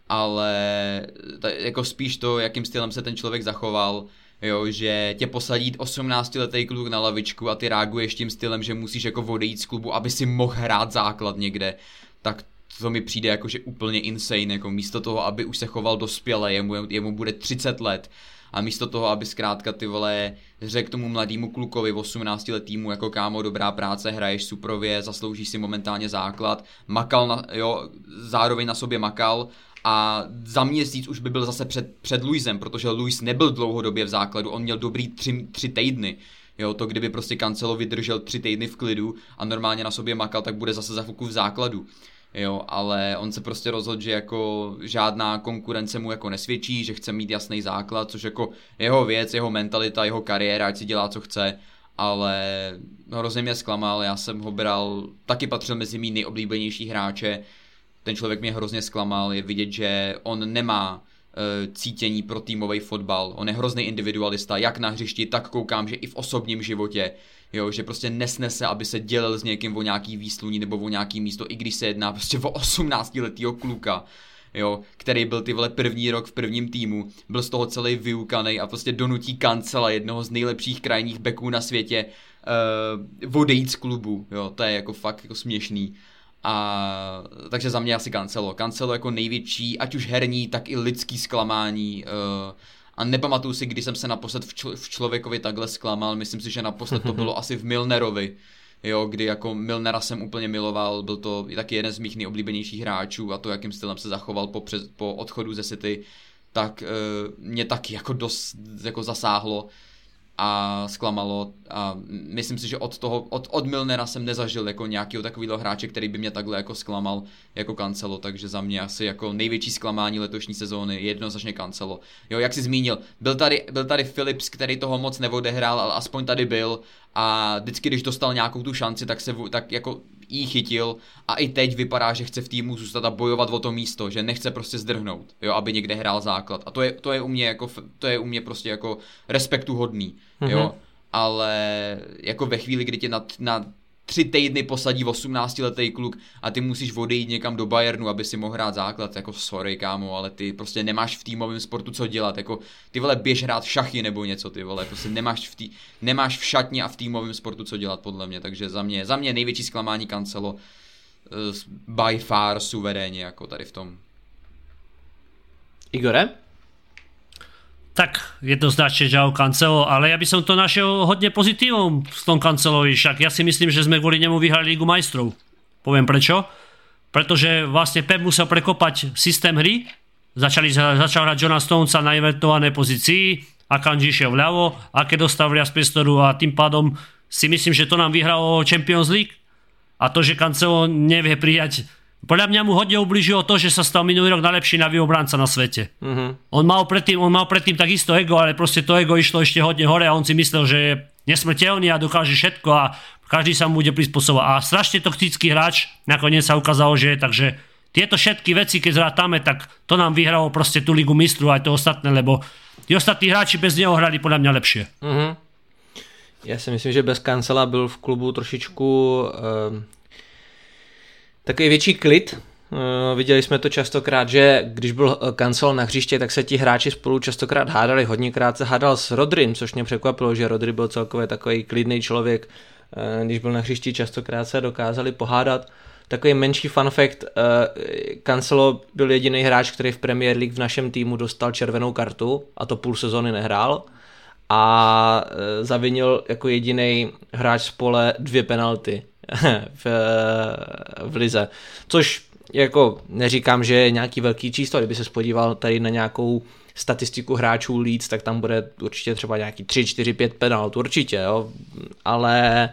Ale ta, jako spíš to, jakým stylem se ten člověk zachoval, jo, že tě posadí 18-letý kluk na lavičku a ty reaguješ tím stylem, že musíš jako odejít z klubu, aby si mohl hrát základ někde, tak to mi přijde jako, že úplně insane, jako místo toho, aby už se choval dospěle, jemu, jemu bude 30 let A místo toho, aby zkrátka ty vole řekl tomu mladému klukovi 18 letýmu jako kámo, dobrá práce, hraješ suprově, zasloužíš si momentálně základ, makal na, jo, zároveň na sobě makal a za měsíc už by byl zase před, před Luisem, protože Luis nebyl dlouhodobě v základu, on měl dobrý tři, tři týdny. Jo, to kdyby prostě Cancelo vydržel tři týdny v klidu a normálně na sobě makal, tak bude zase za chvilku v základu. Jo, ale on se prostě rozhodl, že jako žádná konkurence mu jako nesvědčí, že chce mít jasný základ, což jako jeho věc, jeho mentalita, jeho kariéra, ať si dělá, co chce, ale hrozně mě zklamal, já jsem ho bral, taky patřil mezi mý nejoblíbenější hráče, ten člověk mě hrozně zklamal, je vidět, že on nemá e, cítění pro týmový fotbal, on je hrozný individualista, jak na hřišti, tak koukám, že i v osobním životě, jo, že prostě nesnese, aby se dělil s někým o nějaký výsluní nebo o nějaký místo, i když se jedná prostě o 18 letýho kluka, jo, který byl ty vole první rok v prvním týmu, byl z toho celý vyukaný a prostě donutí kancela jednoho z nejlepších krajních beků na světě uh, odejít z klubu, jo, to je jako fakt jako směšný. A takže za mě asi Cancelo. Cancelo jako největší, ať už herní, tak i lidský zklamání. Uh, a nepamatuju si, kdy jsem se naposled v, čl- v člověkovi takhle zklamal. Myslím si, že naposled to bylo asi v Milnerovi. Jo, kdy jako Milnera jsem úplně miloval, byl to taky jeden z mých nejoblíbenějších hráčů a to, jakým stylem se zachoval po, po odchodu ze City, tak uh, mě taky jako dost jako zasáhlo a zklamalo a myslím si, že od toho, od, od Milnera jsem nezažil jako nějakého takového hráče, který by mě takhle jako zklamal jako Cancelo, takže za mě asi jako největší zklamání letošní sezóny jednoznačně Cancelo. Jo, jak jsi zmínil, byl tady, byl tady Philips, který toho moc neodehrál, ale aspoň tady byl a vždycky, když dostal nějakou tu šanci, tak se tak jako jí chytil a i teď vypadá, že chce v týmu zůstat a bojovat o to místo, že nechce prostě zdrhnout, jo, aby někde hrál základ. A to je, to je u mě jako, to je u mě prostě jako respektu hodný, mm-hmm. jo, ale jako ve chvíli, kdy tě na, na tři týdny posadí 18 letý kluk a ty musíš odejít někam do Bayernu, aby si mohl hrát základ, jako sorry kámo, ale ty prostě nemáš v týmovém sportu co dělat, jako ty vole běž hrát šachy nebo něco, ty vole, prostě nemáš v, tý, nemáš v šatně a v týmovém sportu co dělat podle mě, takže za mě, za mě největší zklamání Cancelo uh, by far suverénně jako tady v tom. Igore? Tak jednoznačne Žao Cancelo, ale ja by som to našiel hodne pozitívom v tom Cancelovi, však ja si myslím, že sme kvôli nemu vyhrali Ligu majstrov. Poviem prečo. Pretože vlastne Pep musel prekopať systém hry, začali, začal hrať Johna Stonesa na invertovanej pozícii, a Kanji šiel vľavo, aké dostal viac priestoru a tým pádom si myslím, že to nám vyhralo Champions League. A to, že Cancelo nevie prijať podľa mňa mu hodne ubližilo to, že sa stal minulý rok najlepší navý obranca na svete. Uh-huh. On, mal predtým, on mal predtým takisto ego, ale proste to ego išlo ešte hodne hore a on si myslel, že je nesmrteľný a dokáže všetko a každý sa mu bude prispôsobovať. A strašne toxický hráč nakoniec sa ukázalo, že je, takže tieto všetky veci, keď zrátame, tak to nám vyhralo proste tú ligu mistru aj to ostatné, lebo tí ostatní hráči bez neho hrali podľa mňa lepšie. Uh-huh. Já si myslím, že bez Kancela byl v klubu trošičku um, takový větší klid. Uh, viděli jsme to častokrát, že když byl eh, kancel na hřiště, tak se ti hráči spolu častokrát hádali. Hodněkrát se hádal s Rodrym, což mě překvapilo, že Rodry byl celkově takový klidný člověk. Uh, když byl na hřišti, častokrát se dokázali pohádat. Takový menší fun fact, Cancelo byl jediný hráč, který v Premier League v našem týmu dostal červenou kartu a to půl sezony nehrál a zavinil jako jediný hráč z pole dvě penalty. v, v lize. Což jako neříkám, že je nějaký velký číslo, kdyby se spodíval tady na nějakou statistiku hráčů Leeds, tak tam bude určitě třeba nějaký 3, 4, 5 penalt, určitě, jo, ale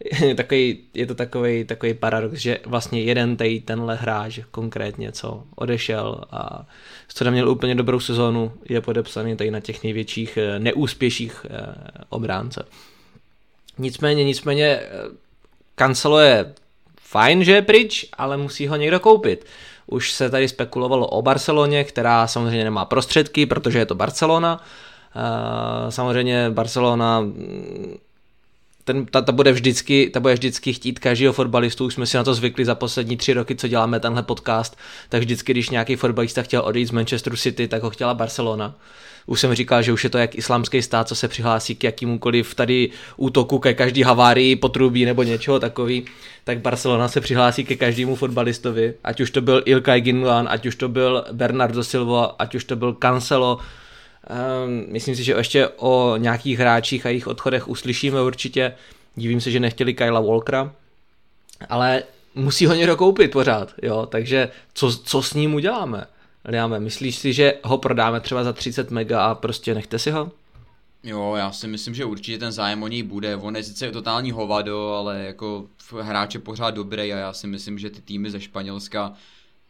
takový, je to takový, takový paradox, že vlastně jeden tady tenhle hráč konkrétně, co odešel a co neměl úplně dobrou sezónu, je podepsaný tady na těch největších eh, neúspěších eh, obránce. Nicméně, nicméně eh, Cancelo je fajn, že je pryč, ale musí ho někdo koupit. Už se tady spekulovalo o Barceloně, která samozřejmě nemá prostředky, protože je to Barcelona. Eh, samozřejmě Barcelona ten, ta, ta, bude vždycky, ta bude vždycky chtít každého fotbalistu, už jsme si na to zvykli za poslední tři roky, co děláme tenhle podcast, tak vždycky, když nějaký fotbalista chtěl odejít z Manchesteru City, tak ho chtěla Barcelona. Už jsem říkal, že už je to jak islámský stát, co se přihlásí k jakýmukoliv tady útoku ke každý havárii, potrubí nebo něčeho takový, tak Barcelona se přihlásí ke každému fotbalistovi, ať už to byl Ilkay Gundogan, ať už to byl Bernardo Silva, ať už to byl Cancelo, Um, myslím si, že ještě o nějakých hráčích a jejich odchodech uslyšíme určitě. Divím se, že nechtěli Kyla Walkera, ale musí ho někdo koupit pořád, jo, takže co, co s ním uděláme? Uděláme, myslíš si, že ho prodáme třeba za 30 mega a prostě nechte si ho? Jo, já si myslím, že určitě ten zájem o něj bude. On je sice totální hovado, ale jako hráč je pořád dobrý a já si myslím, že ty týmy ze Španělska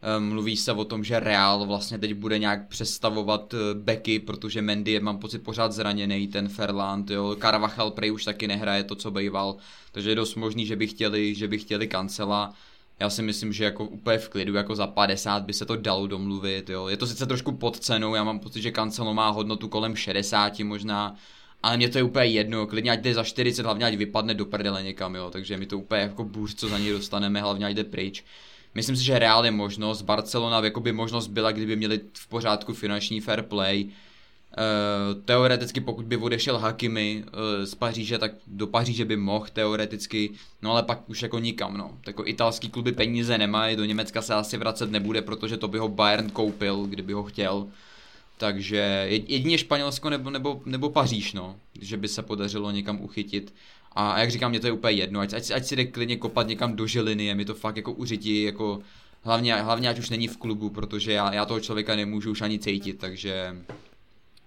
Ehm, mluví se o tom, že Real vlastně teď bude nějak přestavovat eh, beky, protože Mendy je, mám pocit, pořád zraněný, ten Ferland, jo, Carvajal prej už taky nehraje to, co býval, takže je dost možný, že by chtěli, že by chtěli kancela. Já si myslím, že jako úplně v klidu, jako za 50 by se to dalo domluvit, jo. Je to sice trošku pod cenou, já mám pocit, že kancelo má hodnotu kolem 60 možná, ale mě to je úplně jedno, klidně ať jde za 40, hlavně ať vypadne do prdele někam, jo, takže mi to úplně jako bůř, co za ní dostaneme, hlavně ať jde pryč. Myslím si, že Real je možnost, Barcelona jako by možnost byla, kdyby měli v pořádku finanční fair play. Uh, teoreticky pokud by odešel Hakimi uh, z Paříže, tak do Paříže by mohl teoreticky, no ale pak už jako nikam, no. Tako italský kluby peníze nemají, do Německa se asi vracet nebude, protože to by ho Bayern koupil, kdyby ho chtěl. Takže jedině Španělsko nebo, nebo, nebo Paříž, no, že by se podařilo někam uchytit. A jak říkám, mě to je úplně jedno, ať, ať, ať si jde klidně kopat někam do žiliny, je mi to fakt jako uřití, jako hlavně, hlavně ať už není v klubu, protože já, já toho člověka nemůžu už ani cítit, takže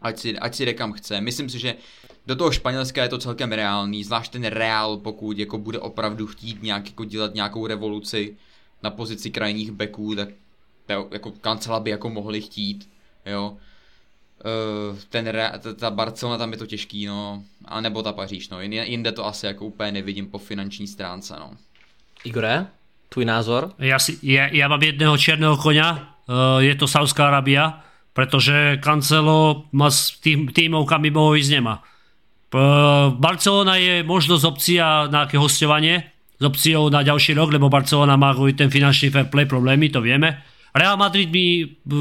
ať si, ať si jde kam chce. Myslím si, že do toho Španělska je to celkem reálný, zvlášť ten Real, pokud jako bude opravdu chtít nějak jako dělat nějakou revoluci na pozici krajních beků, tak jako kancela by jako mohli chtít, jo. Uh, ten, ta Barcelona tam je to těžký, no, a nebo ta Paříž, no, jinde to asi jako úplně nevidím po finanční stránce, no. Igore, tvůj názor? Já, si, já, já mám jedného černého konia, uh, je to Saudská Arábia, protože Cancelo má s tým, týmov, kam by mohol ísť, nemá. Barcelona je možnosť opcia na nejaké hostovanie, s opciou na ďalší rok, lebo Barcelona má ten finančný fair play problémy, to vieme. Real Madrid by,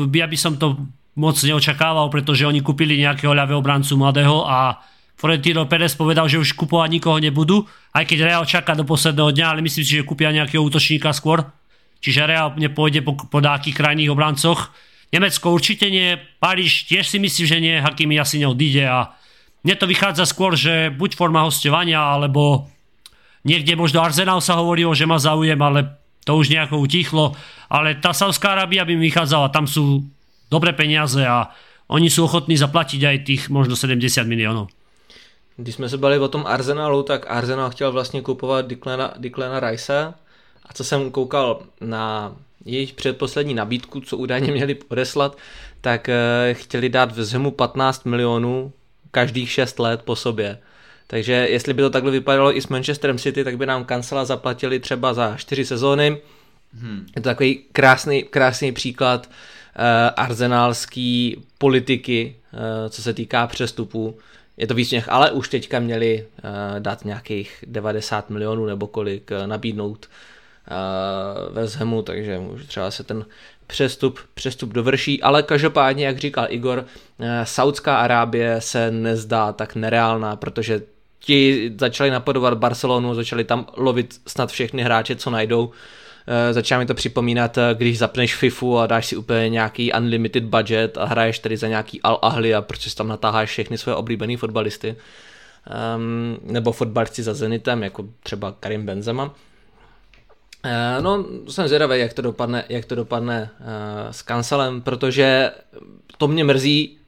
by, aby som to moc neočakával, pretože oni kúpili nejakého ľavého brancu mladého a Florentino Pérez povedal, že už kupovať nikoho nebudú, aj keď Real čaká do posledného dňa, ale myslím si, že kúpia nejakého útočníka skôr. Čiže Real nepôjde po, po nejakých krajných obrancoch. Nemecko určite nie, Paríž tiež si myslím, že nie, Hakimi asi neodíde a mne to vychádza skôr, že buď forma hostovania, alebo niekde možno Arsenal sa hovorilo, že má záujem, ale to už nejako utichlo. Ale tá Saudská Arábia by mi vychádzala, tam sú dobré peniaze a oni sú ochotní zaplatiť aj tých možno 70 miliónov. Když jsme se bavili o tom Arsenalu, tak Arsenal chtěl vlastně kupovat Declana, Declana Rice a co jsem koukal na jejich předposlední nabídku, co údajně měli odeslat, tak eh, chtěli dát v zemu 15 milionů každých 6 let po sobě. Takže jestli by to takhle vypadalo i s Manchesterem City, tak by nám kancela zaplatili třeba za 4 sezóny. Hmm. Je to takový krásný, krásný příklad uh, arzenálský politiky, uh, co se týká přestupů. Je to víc ale už teďka měli uh, dát nějakých 90 milionů nebo kolik uh, nabídnout ve Zhemu, takže třeba se ten přestup, přestup dovrší, ale každopádně, jak říkal Igor, Saudská Arábie se nezdá tak nereálná, protože ti začali napodovat Barcelonu, začali tam lovit snad všechny hráče, co najdou, začíná mi to připomínat, když zapneš FIFU a dáš si úplně nějaký unlimited budget a hraješ tedy za nějaký Al Ahly a protože tam natáháš všechny svoje oblíbené fotbalisty. Um, nebo fotbalisti za Zenitem, jako třeba Karim Benzema. Uh, no, jsem zvědavý, jak to dopadne, jak to dopadne uh, s kancelem, protože to mě mrzí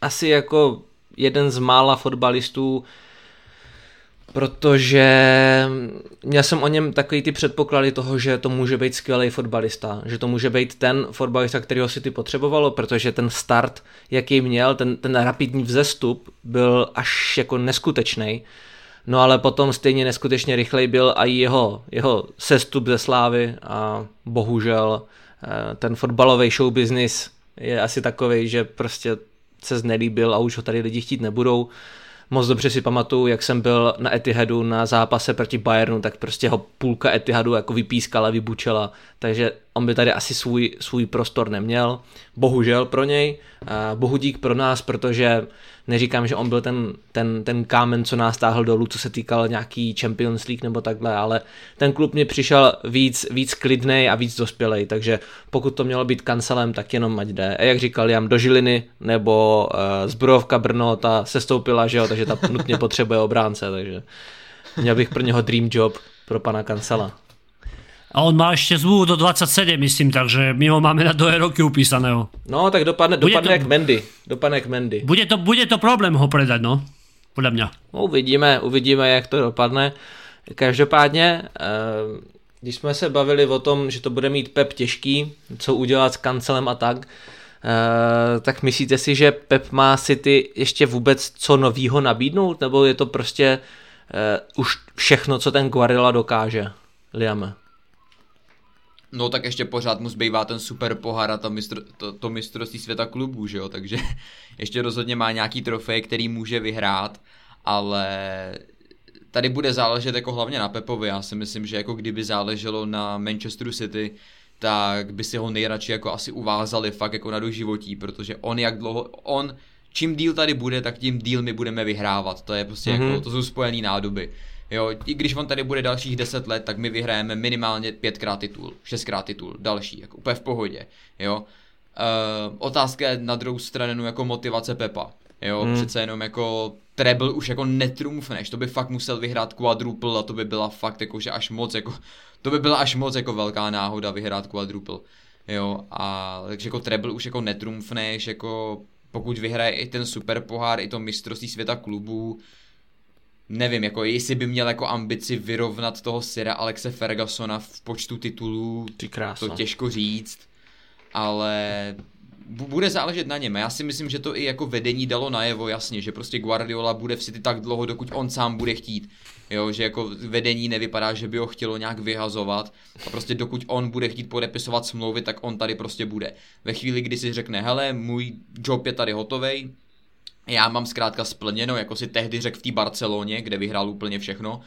asi jako jeden z mála fotbalistů, protože měl jsem o něm takový ty předpoklady toho, že to může být skvělý fotbalista, že to může být ten fotbalista, kterého si ty potřebovalo, protože ten start, jaký měl, ten, ten rapidní vzestup byl až jako neskutečný. No ale potom stejně neskutečně rychlej byl i jeho, jeho sestup ze slávy a bohužel eh, ten fotbalový show business je asi takový, že prostě se znelíbil a už ho tady lidi chtít nebudou. Moc dobře si pamatuju, jak jsem byl na Etihadu na zápase proti Bayernu, tak prostě ho půlka Etihadu jako vypískala, vybučela, takže on by tady asi svůj, svůj prostor neměl. Bohužel pro něj, bohu dík pro nás, protože neříkám, že on byl ten, ten, ten kámen, co nás táhl dolů, co se týkal nějaký Champions League nebo takhle, ale ten klub mě přišel víc, víc klidnej a víc dospělej, takže pokud to mělo být kancelem, tak jenom ať jde. A jak říkal Jam, do Žiliny nebo uh, zbrojovka Brno, ta se stoupila, že jo, takže ta nutně potřebuje obránce, takže měl bych pro něho dream job pro pana kancela. A on má ještě zmluvu do 27, myslím, takže my ho máme na dvoje roky upísaného. No, tak dopadne, dopadne to, jak Mendy. Dopadne jak Mendy. Bude to, bude to problém ho predať, no. Podle mě. No, uvidíme, uvidíme, jak to dopadne. Každopádně, eh, když jsme se bavili o tom, že to bude mít Pep těžký, co udělat s kancelem a tak, eh, tak myslíte si, že Pep má City ještě vůbec co novýho nabídnout, nebo je to prostě uh, už všechno, co ten Guardiola dokáže, Liam? No tak ještě pořád mu zbývá ten super pohár a to, mistr, to, to mistrovství světa klubů, že jo, takže ještě rozhodně má nějaký trofej, který může vyhrát, ale tady bude záležet jako hlavně na Pepovi, já si myslím, že jako kdyby záleželo na Manchesteru City, tak by si ho nejradši jako asi uvázali fakt jako na doživotí, protože on jak dlouho, on čím díl tady bude, tak tím díl my budeme vyhrávat, to je prostě mm-hmm. jako, to jsou spojený nádoby. Jo, i když on tady bude dalších 10 let, tak my vyhrajeme minimálně pětkrát titul, šestkrát titul, další, jako úplně v pohodě, jo. Uh, otázka je na druhou stranu jako motivace Pepa, jo, hmm. přece jenom jako treble už jako netrumfneš, to by fakt musel vyhrát quadruple a to by byla fakt jako, že až moc jako, to by byla až moc jako velká náhoda vyhrát quadruple, jo, a takže jako treble už jako netrumfneš, jako pokud vyhraje i ten super pohár, i to mistrovství světa klubů, nevím, jako jestli by měl jako ambici vyrovnat toho Syra Alexe Fergusona v počtu titulů, Ty to těžko říct, ale bude záležet na něm. Já si myslím, že to i jako vedení dalo najevo jasně, že prostě Guardiola bude v City tak dlouho, dokud on sám bude chtít. Jo, že jako vedení nevypadá, že by ho chtělo nějak vyhazovat a prostě dokud on bude chtít podepisovat smlouvy, tak on tady prostě bude. Ve chvíli, kdy si řekne, hele, můj job je tady hotovej, já mám zkrátka splněno, jako si tehdy řekl v té Barceloně, kde vyhrál úplně všechno, uh,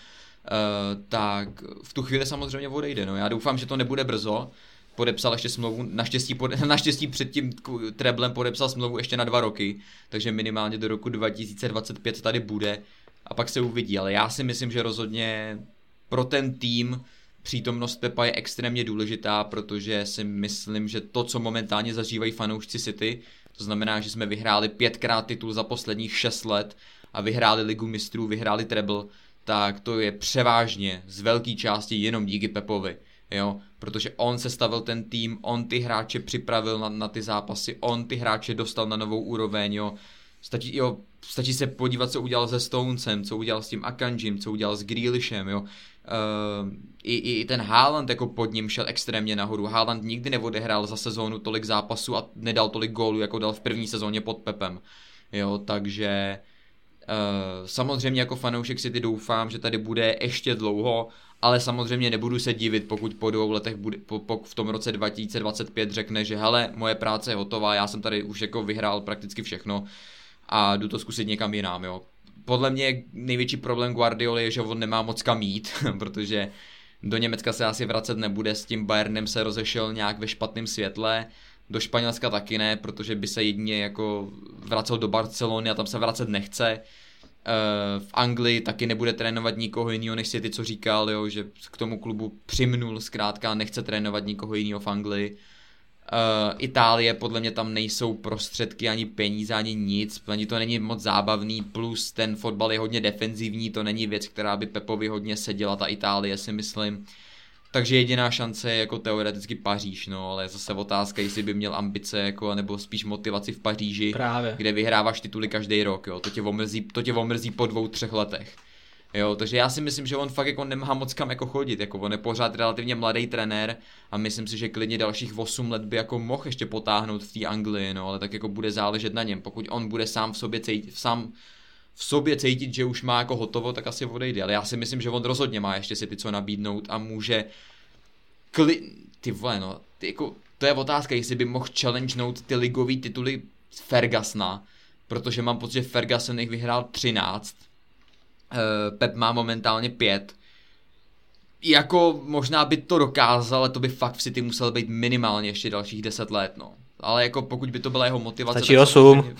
tak v tu chvíli samozřejmě odejde. No. Já doufám, že to nebude brzo, podepsal ještě smlouvu, naštěstí, pod, naštěstí před tím treblem podepsal smlouvu ještě na dva roky, takže minimálně do roku 2025 tady bude a pak se uvidí, ale já si myslím, že rozhodně pro ten tým přítomnost Pepa je extrémně důležitá, protože si myslím, že to, co momentálně zažívají fanoušci City, to znamená, že jsme vyhráli pětkrát titul za posledních šest let a vyhráli ligu mistrů, vyhráli treble, tak to je převážně z velké části jenom díky Pepovi. Jo, protože on se stavil ten tým, on ty hráče připravil na, na ty zápasy, on ty hráče dostal na novou úroveň, jo. Stačí, jo, stačí se podívat, co udělal se Stonesem, co udělal s tím Akanjim, co udělal s Grealishem, jo. Uh, i, i ten Haaland jako pod ním šel extrémně nahoru. Haaland nikdy neodehrál za sezónu tolik zápasů a nedal tolik gólů, jako dal v první sezóně pod Pepem. Jo, takže uh, samozřejmě jako fanoušek si ty doufám, že tady bude ještě dlouho, ale samozřejmě nebudu se divit, pokud po dvou letech bude, po, po, v tom roce 2025 řekne, že hele, moje práce je hotová, já jsem tady už jako vyhrál prakticky všechno a jdu to zkusit někam jinam, jo podle mě největší problém Guardioli je, že on nemá moc kam jít, protože do Německa se asi vracet nebude, s tím Bayernem se rozešel nějak ve špatném světle, do Španělska taky ne, protože by se jedině jako vracel do Barcelony a tam se vracet nechce. Eh, v Anglii taky nebude trénovat nikoho jiného než si ty, co říkal, jo, že k tomu klubu přimnul zkrátka, nechce trénovat nikoho jiného v Anglii. Uh, Itálie, podle mě tam nejsou prostředky, ani peníze, ani nic, ani to není moc zábavný, plus ten fotbal je hodně defenzivní, to není věc, která by Pepovi hodně seděla, ta Itálie si myslím. Takže jediná šance je jako teoreticky Paříž, no, ale zase otázka, jestli by měl ambice, jako, nebo spíš motivaci v Paříži, Právě. kde vyhráváš tituly každý rok, jo, to tě omrzí, to tě omrzí po dvou, třech letech. Jo, takže já si myslím, že on fakt jako nemá moc kam jako chodit, jako on je pořád relativně mladý trenér a myslím si, že klidně dalších 8 let by jako mohl ještě potáhnout v té Anglii, no, ale tak jako bude záležet na něm, pokud on bude sám v sobě cítit, sám v sobě cítit, že už má jako hotovo, tak asi odejde, ale já si myslím, že on rozhodně má ještě si ty co nabídnout a může kli... ty vole, no, ty jako, to je otázka, jestli by mohl challengenout ty ligový tituly Fergusona, protože mám pocit, že Ferguson jich vyhrál 13, Eh, Pep má momentálně pět. jako možná by to dokázal, ale to by fakt v City musel být minimálně ještě dalších 10 let, no. Ale jako pokud by to byla jeho motivace... Stačí 8.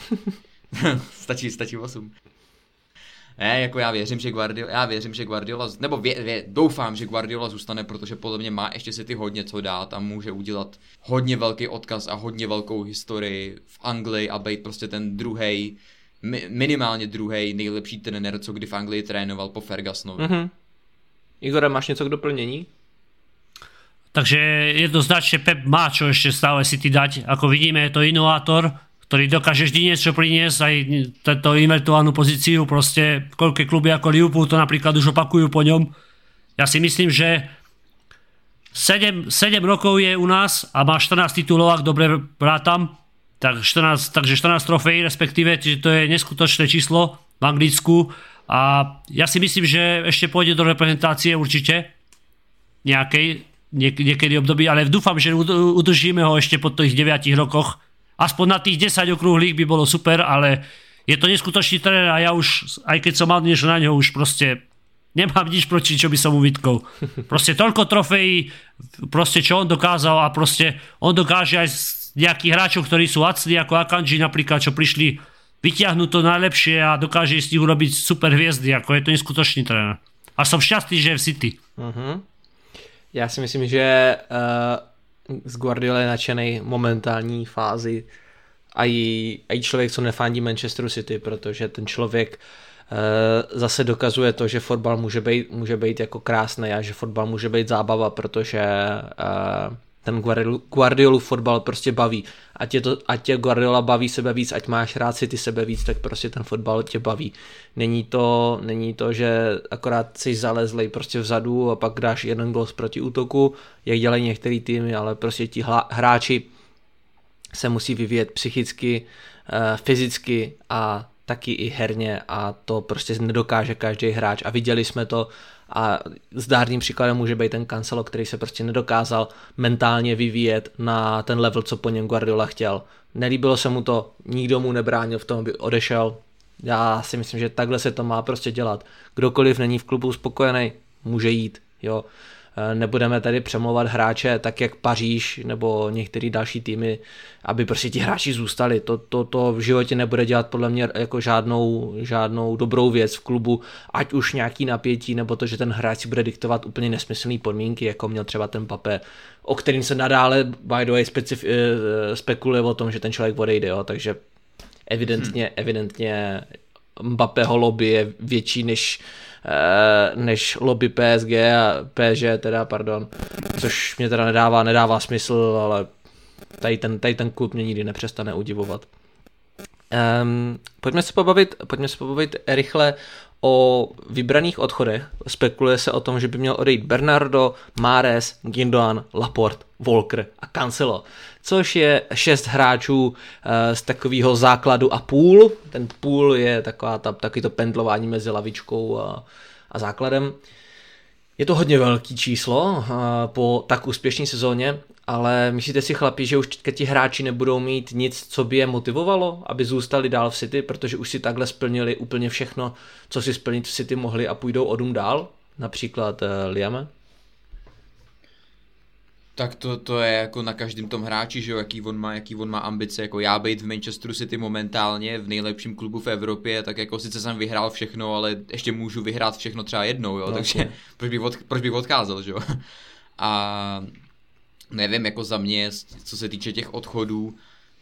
stačí, stačí 8. Ne, jako já věřím, že Guardiola, já věřím, že Guardiola, nebo vě, vě, doufám, že Guardiola zůstane, protože podle mě má ještě si ty hodně co dát a může udělat hodně velký odkaz a hodně velkou historii v Anglii a být prostě ten druhý, minimálně druhý nejlepší trenér, co kdy v Anglii trénoval po Fergusonovi. Mm-hmm. Igore, máš něco k doplnění? Takže jednoznačne Pep má čo ešte stále City dať. Ako vidíme, je to inovátor, ktorý dokáže vždy niečo priniesť, aj tento invertovanú pozíciu, proste koľké kluby ako Liverpool to napríklad už opakujú po ňom. Ja si myslím, že 7, 7 rokov je u nás a má 14 titulov, ak dobre rátam, tak 14, takže 14 trofejí respektíve, čiže to je neskutočné číslo v Anglicku a ja si myslím, že ešte pôjde do reprezentácie určite nejakej, niek- niekedy období, ale dúfam, že udržíme ho ešte po tých 9 rokoch. Aspoň na tých 10 okrúhlych by bolo super, ale je to neskutočný tréner a ja už, aj keď som niečo na ňo, už proste nemám nič proti, čo by som mu vytkol. Proste toľko trofejí, proste čo on dokázal a proste on dokáže aj nejakých hráčov, ktorí sú acní, ako Akanji napríklad, čo prišli vyťahnuť to najlepšie a dokáže z nich urobiť super hviezdy, ako je to neskutočný tréner. A som šťastný, že je v City. Uh-huh. Já si myslím, že uh, z Guardiola je nadšený momentální fázi a i, a i člověk, co nefandí Manchesteru City, protože ten člověk uh, zase dokazuje to, že fotbal může být, může být jako krásný a že fotbal může být zábava, protože uh, ten Guardiolu fotbal prostě baví. Ať, tě, to, ať tě Guardiola baví sebe víc, ať máš rád si ty sebe víc, tak prostě ten fotbal tě baví. Není to, není to že akorát jsi zalezlej prostě vzadu a pak dáš jeden gol proti útoku, jak dělají některý týmy, ale prostě ti hráči se musí vyvíjet psychicky, eh, fyzicky a taky i herně a to prostě nedokáže každý hráč a viděli jsme to a zdárným příkladem může být ten Cancelo, který se prostě nedokázal mentálně vyvíjet na ten level, co po něm Guardiola chtěl. Nelíbilo se mu to, nikdo mu nebránil v tom, aby odešel. Já si myslím, že takhle se to má prostě dělat. Kdokoliv není v klubu spokojený, může jít. Jo. Eh, nebudeme tady přemlouvat hráče tak jak Paříž nebo některé další týmy, aby prostě ti hráči zůstali. To, to, to v životě nebude dělat podle mě jako žádnou, žádnou dobrou věc v klubu, ať už nějaký napětí, nebo to, že ten hráč si bude diktovat úplně nesmyslné podmínky, jako měl třeba ten Pape, o kterým se nadále, by the way, specif- eh, spekuluje o tom, že ten člověk odejde, jo, takže evidentně, hmm. evidentně Mbappého lobby je větší než než lobby PSG a PSG teda, pardon, což mě teda nedává, nedává smysl, ale tady ten, tady ten klub mě nikdy nepřestane udivovat. Um, pojďme se pobavit, pojďme se pobavit rychle o vybraných odchodech. Spekuluje se o tom, že by měl odejít Bernardo, Mares, Gindoan, Laporte, Volker a Cancelo, což je šest hráčů uh, z takového základu a půl. Ten půl je taková ta, takový to pendlování mezi lavičkou a, a základem. Je to hodně velký číslo uh, po tak úspěšné sezóně ale myslíte si chlapi, že už teďka ti hráči nebudou mít nic, co by je motivovalo, aby zůstali dál v City, protože už si takhle splnili úplně všechno, co si splnit v City mohli a půjdou odum dál? Například uh, Liame? Tak to, to je jako na každém tom hráči, že jo, jaký on má, jaký on má ambice, jako já být v Manchesteru City momentálně, v nejlepším klubu v Evropě, tak jako sice jsem vyhrál všechno, ale ještě můžu vyhrát všechno třeba jednou, jo, no, takže proč bych, od, proč bych odcházel, že jo. A nevím, jako za mě, co se týče těch odchodů,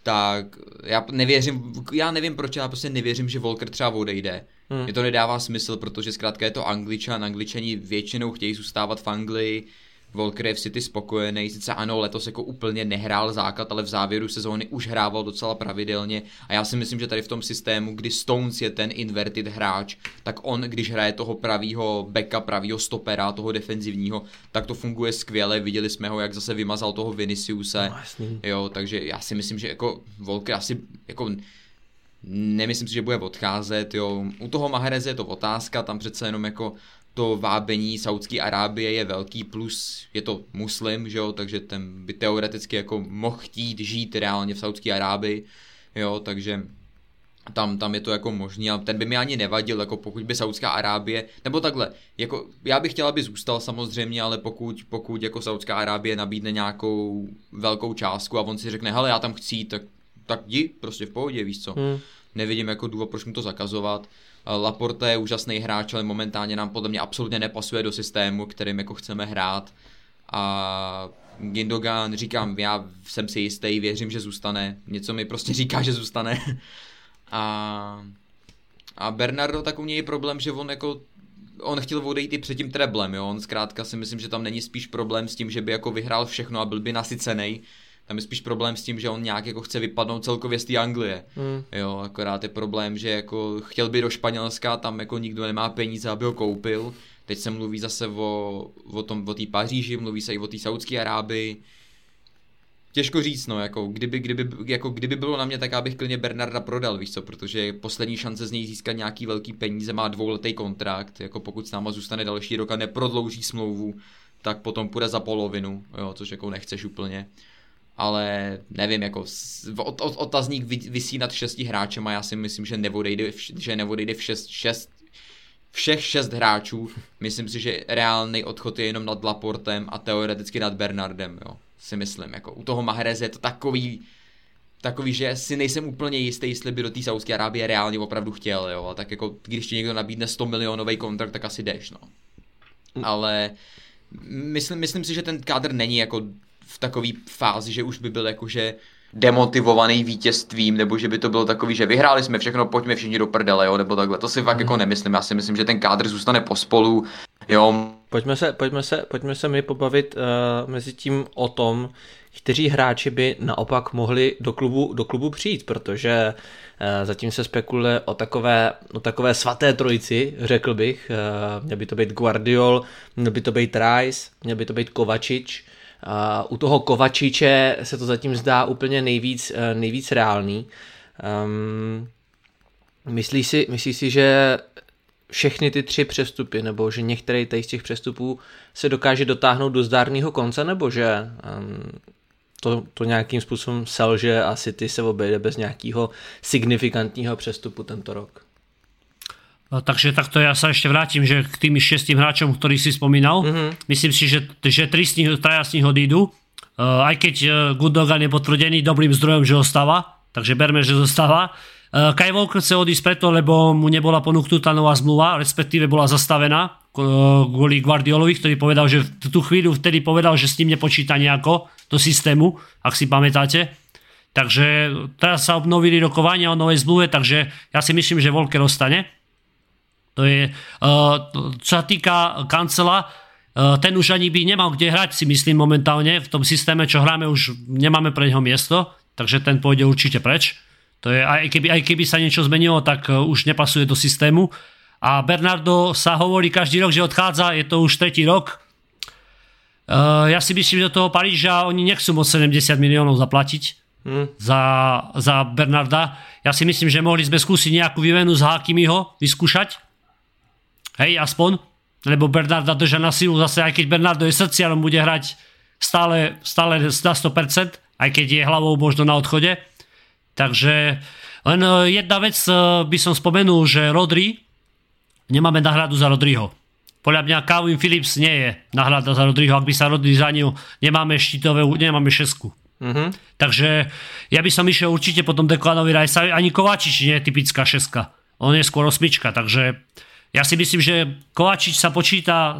tak já nevěřím, já nevím proč, já prostě nevěřím, že Volker třeba odejde. Hmm. Mě to nedává smysl, protože zkrátka je to Angličan, Angličani většinou chtějí zůstávat v Anglii, Volker je v City spokojený, sice ano, letos jako úplně nehrál základ, ale v závěru sezóny už hrával docela pravidelně. A já si myslím, že tady v tom systému, kdy Stones je ten inverted hráč, tak on, když hraje toho pravýho backa, pravýho stopera, toho defenzivního, tak to funguje skvěle, viděli jsme ho, jak zase vymazal toho Viniciuse, no, jo, takže já si myslím, že jako Volker asi jako nemyslím si, že bude odcházet, jo. U toho Mahreze je to otázka, tam přece jenom jako to vábení Saudské Arábie je velký, plus je to muslim, že jo, takže ten by teoreticky jako mohl chtít žít reálně v Saudské Arábii, jo, takže tam, tam je to jako možný a ten by mi ani nevadil, jako pokud by Saudská Arábie, nebo takhle, jako já bych chtěla, aby zůstal samozřejmě, ale pokud, pokud jako Saudská Arábie nabídne nějakou velkou částku a on si řekne, hele, já tam chci, tak, tak jdi, prostě v pohodě, víš co. Hmm. Nevidím jako důvod, proč mu to zakazovat. Laporte je úžasný hráč, ale momentálně nám podle mě absolutně nepasuje do systému, kterým jako chceme hrát. A Gindogan, říkám, já jsem si jistý, věřím, že zůstane. Něco mi prostě říká, že zůstane. A, a Bernardo tak u něj je problém, že on jako on chtěl odejít i před tím treblem, jo, on zkrátka si myslím, že tam není spíš problém s tím, že by jako vyhrál všechno a byl by nasycený, tam je spíš problém s tím, že on nějak jako chce vypadnout celkově z té Anglie. Mm. Jo, akorát je problém, že jako chtěl by do Španělska, tam jako nikdo nemá peníze, aby ho koupil. Teď se mluví zase o, o tom, o té Paříži, mluví se i o té Saudské Arábii. Těžko říct, no, jako kdyby, kdyby, jako kdyby bylo na mě, tak já bych klidně Bernarda prodal, víš co, protože poslední šance z něj získat nějaký velký peníze, má dvouletý kontrakt, jako pokud s náma zůstane další rok a neprodlouží smlouvu, tak potom půjde za polovinu, jo, což jako nechceš úplně. Ale nevím, jako ot, ot, otazník vysí nad šesti hráčem a já si myslím, že neodejde, že neodejde v šest, šest všech šest hráčů. Myslím si, že reálný odchod je jenom nad Laportem a teoreticky nad Bernardem, jo si myslím. Jako u toho Mahreze je to takový, takový, že si nejsem úplně jistý, jestli by do té Saudské Arábie reálně opravdu chtěl, jo. A tak jako, když ti někdo nabídne 100 milionový kontrakt, tak asi jdeš, no. Mm. Ale myslím, myslím si, že ten kádr není jako v takové fázi, že už by byl jakože demotivovaný vítězstvím, nebo že by to bylo takový, že vyhráli jsme všechno, pojďme všichni do prdele, jo, nebo takhle. To si fakt mm. jako nemyslím. Já si myslím, že ten kádr zůstane pospolu, jo, Pojďme se, pojďme se, pojďme se mi pobavit uh, mezi tím o tom, kteří hráči by naopak mohli do klubu, do klubu přijít, protože uh, zatím se spekuluje o takové, o takové svaté trojici, řekl bych. Uh, měl by to být Guardiol, měl by to být Rice, měl by to být Kovačič. U toho Kovačiče se to zatím zdá úplně nejvíc, uh, nejvíc reálný. Um, myslíš si, myslíš si, že všechny ty tři přestupy, nebo že některý z těch přestupů se dokáže dotáhnout do zdárného konce, nebo že um, to, to nějakým způsobem selže a City se obejde bez nějakého signifikantního přestupu tento rok. No, takže takto ja sa ešte vrátim, že k tým šestým hráčom, ktorých si spomínal, mm-hmm. myslím si, že, že tri z nich, traja z nich odídu, uh, aj keď uh, Gundogan je potvrdený dobrým zdrojom, že ostáva, takže berme, že zostáva. Eh, Kai Walker chce odísť preto, lebo mu nebola ponúknutá nová zmluva, respektíve bola zastavená eh, kvôli Guardiolovi, ktorý povedal, že v tú chvíľu vtedy povedal, že s tým nepočíta nejako do systému, ak si pamätáte. Takže teraz sa obnovili rokovania o novej zmluve, takže ja si myslím, že Volker ostane. To je, uh, čo sa týka kancela, uh, ten už ani by nemal kde hrať, si myslím momentálne. V tom systéme, čo hráme, už nemáme pre neho miesto, takže ten pôjde určite preč. To je, aj, keby, aj keby sa niečo zmenilo, tak e, už nepasuje do systému. A Bernardo sa hovorí každý rok, že odchádza, je to už tretí rok. Uh, ja si myslím, že do toho Paríža oni nechcú moc 70 miliónov zaplatiť hmm. za, za Bernarda. Ja si myslím, že mohli sme skúsiť nejakú výmenu z Hakimiho, vyskúšať. Hej, aspoň. Lebo Bernarda drža na silu zase, aj keď Bernardo je srdciarom, bude hrať stále, stále na 100%, aj keď je hlavou možno na odchode. Takže len e, jedna vec e, by som spomenul, že Rodri, nemáme náhradu za Rodriho. Podľa mňa Calvin Phillips nie je náhrada za Rodriho. Ak by sa Rodri zranil, nemáme štítové, nemáme šesku. Mm-hmm. Takže ja by som išiel určite potom Deklanovi Rajsa. Ani Kovačič nie je typická šeska. On je skôr osmička, takže ja si myslím, že Kovačič sa počíta,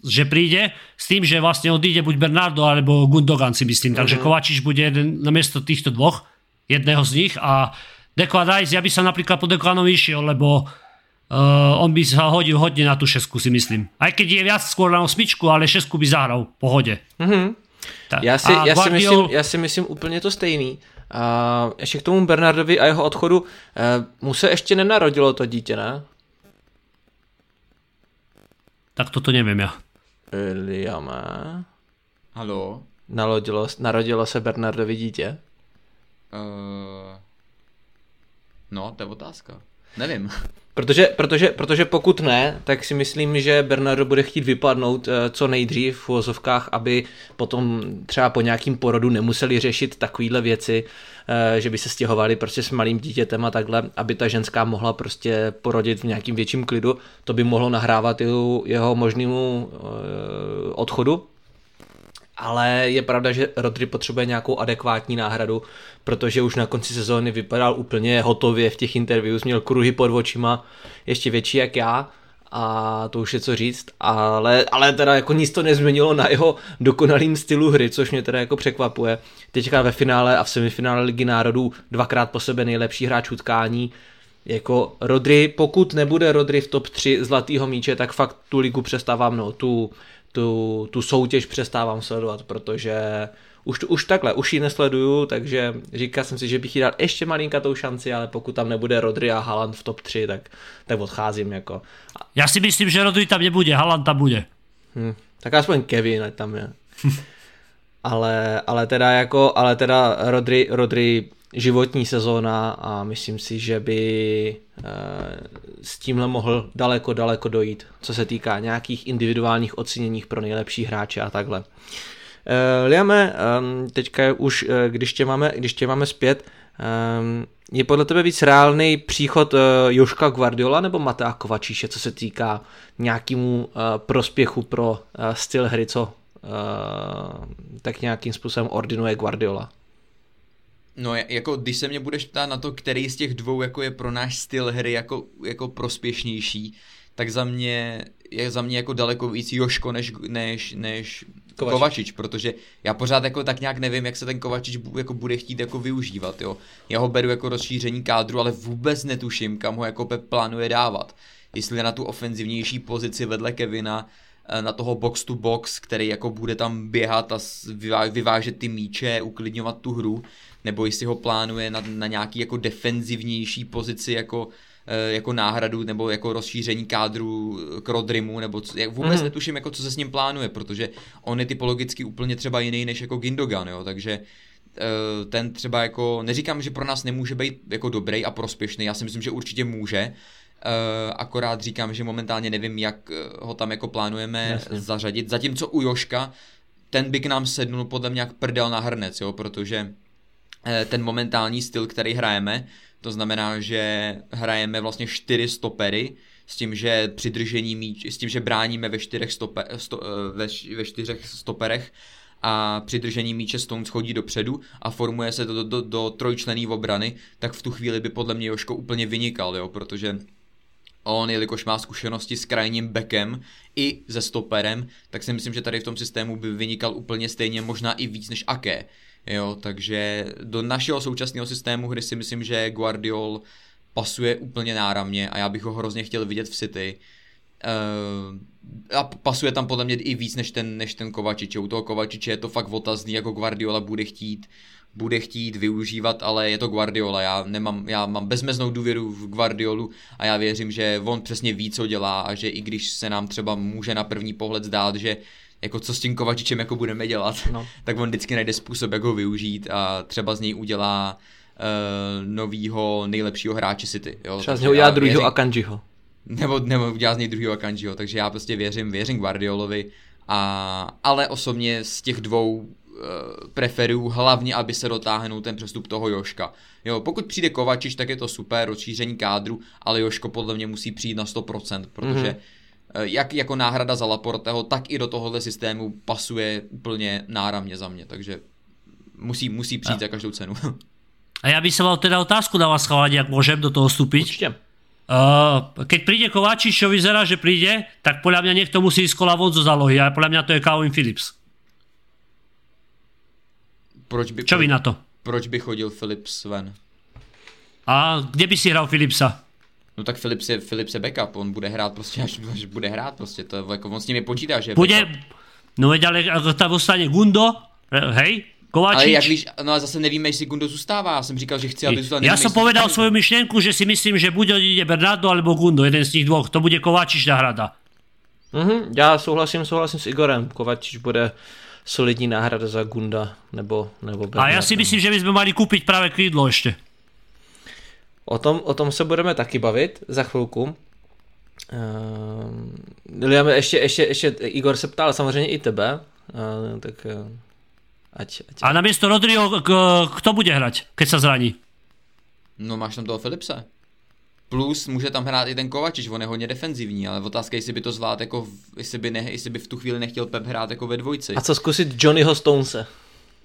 že príde s tým, že vlastne odíde buď Bernardo alebo Gundogan si myslím. Takže mm-hmm. Kovačič bude jeden na miesto týchto dvoch jedného z nich a Declan Rice, ja by som napríklad po Declanovi išiel, lebo uh, on by sa hodil hodne na tú šesku, si myslím. Aj keď je viac skôr na osmičku, ale šesku by zahral v pohode. Mm-hmm. Tak. Já, si, já, Guardiol... si myslím, já si myslím úplně to stejný. A ještě k tomu Bernardovi a jeho odchodu, eh, mu se ještě nenarodilo to dítě, ne? Tak toto nevím já. Williame. Halo? Narodilo, narodilo se Bernardovi dítě? Uh, no, to je otázka. Nevím. Protože, protože, protože pokud ne, tak si myslím, že Bernardo bude chtít vypadnout eh, co nejdřív v uvozovkách, aby potom třeba po nějakým porodu nemuseli řešit takovéhle věci, eh, že by se stěhovali prostě s malým dítětem a takhle, aby ta ženská mohla prostě porodit v nějakým větším klidu. To by mohlo nahrávat jeho, možnému eh, odchodu ale je pravda, že Rodri potřebuje nějakou adekvátní náhradu, protože už na konci sezóny vypadal úplně hotově v těch interviews, měl kruhy pod očima, ještě větší jak já, a to už je co říct, ale, ale teda jako nic to nezměnilo na jeho dokonalým stylu hry, což mě teda jako překvapuje. Teďka ve finále a v semifinále Ligy národů dvakrát po sebe nejlepší hráč utkání, jako Rodri, pokud nebude Rodri v top 3 zlatýho míče, tak fakt tu ligu přestávám, no, tu, tu, tu soutěž přestávám sledovat, protože už, už takhle, už ji nesleduju, takže říkal jsem si, že bych jí dal ještě malinkatou šanci, ale pokud tam nebude Rodri a Haaland v top 3, tak, tak odcházím jako. Já si myslím, že Rodri tam nebude, Haaland tam bude. Hm, tak aspoň Kevin tam je. ale, ale teda jako, ale teda Rodri, Rodri životní sezóna a myslím si, že by eh, s tímhle mohl daleko, daleko dojít, co se týká nějakých individuálních oceněních pro nejlepší hráče a takhle. Uh, Liame, um, teďka už, uh, když, tě máme, když tě máme zpět, um, je podle tebe víc reálný příchod Joška Guardiola nebo Matea Kovačíše, co se týká nějakému prospěchu pro styl hry, co tak nějakým způsobem ordinuje Guardiola? No, jako když se mě budeš ptát na to, který z těch dvou jako je pro náš styl hry jako, jako prospěšnější, tak za mě je za mě jako daleko víc Joško než, než, než Kovačič. Kovačič, protože já pořád jako tak nějak nevím, jak se ten Kovačič jako bude chtít jako využívat, jo. Já ho beru jako rozšíření kádru, ale vůbec netuším, kam ho jako Pep plánuje dávat. Jestli na tu ofenzivnější pozici vedle Kevina, na toho box to box, který jako bude tam běhat a vyvážet ty míče, uklidňovat tu hru, nebo jestli ho plánuje na, na nějaký jako defenzivnější pozici jako eh, jako náhradu nebo jako rozšíření kádru k Rodrimu, nebo co, jak vůbec mm. netuším, jako co se s ním plánuje, protože on je typologicky úplně třeba jiný než jako Gindogan, jo, takže eh, ten třeba jako, neříkám, že pro nás nemůže být jako dobrý a prospěšný, já si myslím, že určitě může, eh, akorát říkám, že momentálně nevím, jak ho tam jako plánujeme Jasně. zařadit, zatímco u Joška, ten by k nám sednul podle mě jak prdel na hrnec, jo, protože Eh, ten momentální styl, který hrajeme. To znamená, že hrajeme vlastně čtyři stopery, s tím, že přidržení míč, s tím, že bráníme ve čtyřech, stope, sto, eh, ve, ve čtyřech stoperech a přidržení míče Stones chodí dopředu a formuje se to do, do, do trojčlený obrany, tak v tu chvíli by podle mě Joško úplně vynikal, jo, protože on, jelikož má zkušenosti s krajním bekem i se stoperem, tak si myslím, že tady v tom systému by vynikal úplně stejně, možná i víc než Ake. Jo, takže do našeho současného systému hry si myslím, že Guardiol pasuje úplně náramně a já bych ho hrozně chtěl vidět v City. Uh, a pasuje tam podle mě i víc než ten, než ten Kovačič. U toho Kovačiče je to fakt otazný, jako Guardiola bude chtít bude chtít využívat, ale je to Guardiola. Já, nemám, já mám bezmeznou důvěru v Guardiolu a já věřím, že on přesně ví, co dělá a že i když se nám třeba může na první pohled zdát, že jako co s tím Kovačičem jako budeme dělat, no. tak on vždycky najde způsob, jak ho využít a třeba z něj udělá uh, novýho nejlepšího hráče City. Jo? Třeba z něho udělá druhýho Akanjiho. Nebo, nebo udělá z něj druhýho Akanjiho, takže já prostě věřím, věřím Guardiolovi, a, ale osobně z těch dvou preferuju hlavně, aby se dotáhnul ten přestup toho Joška. Jo, pokud přijde Kovačič, tak je to super, rozšíření kádru, ale Joško podle mě musí přijít na 100%, protože mm-hmm Eh, jak jako náhrada za Laporteho, tak i do tohohle systému pasuje úplně náramně za mě, takže musí, musí přijít a. za každou cenu. A já bych se mal teda otázku na vás chalani, jak můžem do toho vstúpiť. Určitě. Uh, keď príde Kováčič, čo vyzerá, že príde, tak podľa mňa niekto musí ísť kola von zo zálohy a podľa mňa to je Calvin Phillips. Proč by, čo vy na to? Proč by chodil Phillips ven? A kde by si hral Philipsa? No tak Philips je, Philips je backup, on bude hrát prostě, až, až bude hrát prostě, to jako on s nimi počítá, že je Bude, backup. no veď ale tam ostane Gundo, hej, Kovačič. Ale jak víš, no a zase nevíme, jestli Gundo zůstává, já jsem říkal, že chci, aby zůstal. Já jsem povedal svoju myšlenku, že si myslím, že buď odjde Bernardo alebo Gundo, jeden z těch dvou, to bude Kovačič náhrada. Mhm, já souhlasím, souhlasím s Igorem, Kovačič bude solidní náhrada za Gunda nebo, nebo Bernardo. A já si myslím, že bychom mali koupit právě krídlo ještě. O tom, o tom se budeme taky bavit za chvilku. Uh, ještě, ještě, ještě Igor se ptal samozřejmě i tebe, uh, tak uh, ať, ať... A na místo Rodriho kdo bude hrát, keď se zraní? No máš tam toho Filipse. Plus může tam hrát i ten Kovačič, on je hodně defenzivní, ale otázka je, jestli by to zvlád jako, jestli by, ne, jestli by v tu chvíli nechtěl Pep hrát jako ve dvojci. A co zkusit Johnnyho Stonese?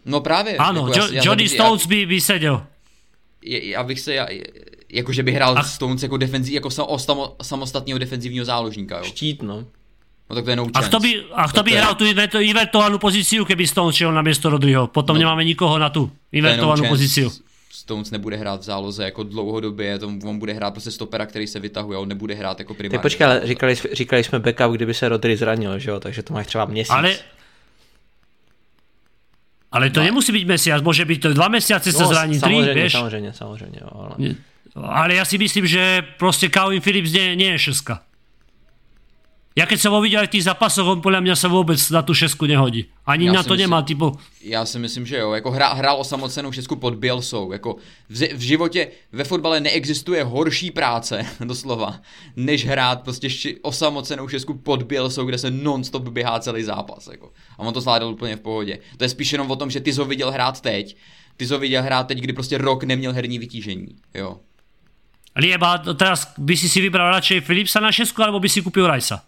No právě. Ano, jako jo, já, Johnny já, Stones by, by seděl. Já bych se, já, jakože by hrál a... Stones jako defenzi, jako samo, samostatného defenzivního záložníka, jo. Štít, no. No tak to je no chance. A kto by, a kto by je... hral tu invertovanú pozíciu, keby Stones šiel na miesto Rodriho? Potom no, nemáme nikoho na tu invertovanou no pozíciu. Stones nebude hrát v záloze jako dlouhodobě, to, on bude hrát prostě stopera, který se vytahuje, on nebude hrát jako primární. Tak počkej, ale říkali, říkali jsme backup, kdyby se Rodri zranil, že jo, takže to máš třeba měsíc. Ale, ale to no. nemusí být měsíc, může být to dva měsíce no, se zraní, tři, víš? Samozřejmě, samozřejmě, jo, ale... ale já si myslím, že prostě Calvin Phillips nie, nie je šeska. Ja keď som ho videl aj v tých zápasoch, on podľa mňa sa vôbec na tú šesku nehodí. Ani já na to myslím, nemá typu. Já si myslím, že jo. Jako hra, hrál osamocenou šestku pod Bielsou. Jako v, v životě ve fotbale neexistuje horší práce, doslova, než hrát prostě ši, osamocenou šestku pod Bielsou, kde se non-stop běhá celý zápas. Jako. A on to zvládal úplně v pohodě. To je spíš jenom o tom, že ty ho viděl hrát teď. Ty ho viděl hrát teď, kdy prostě rok neměl herní vytížení. Jo. Lieba, teraz by si si vybral radšej Philipsa na šestku, alebo by si kupil Rajsa?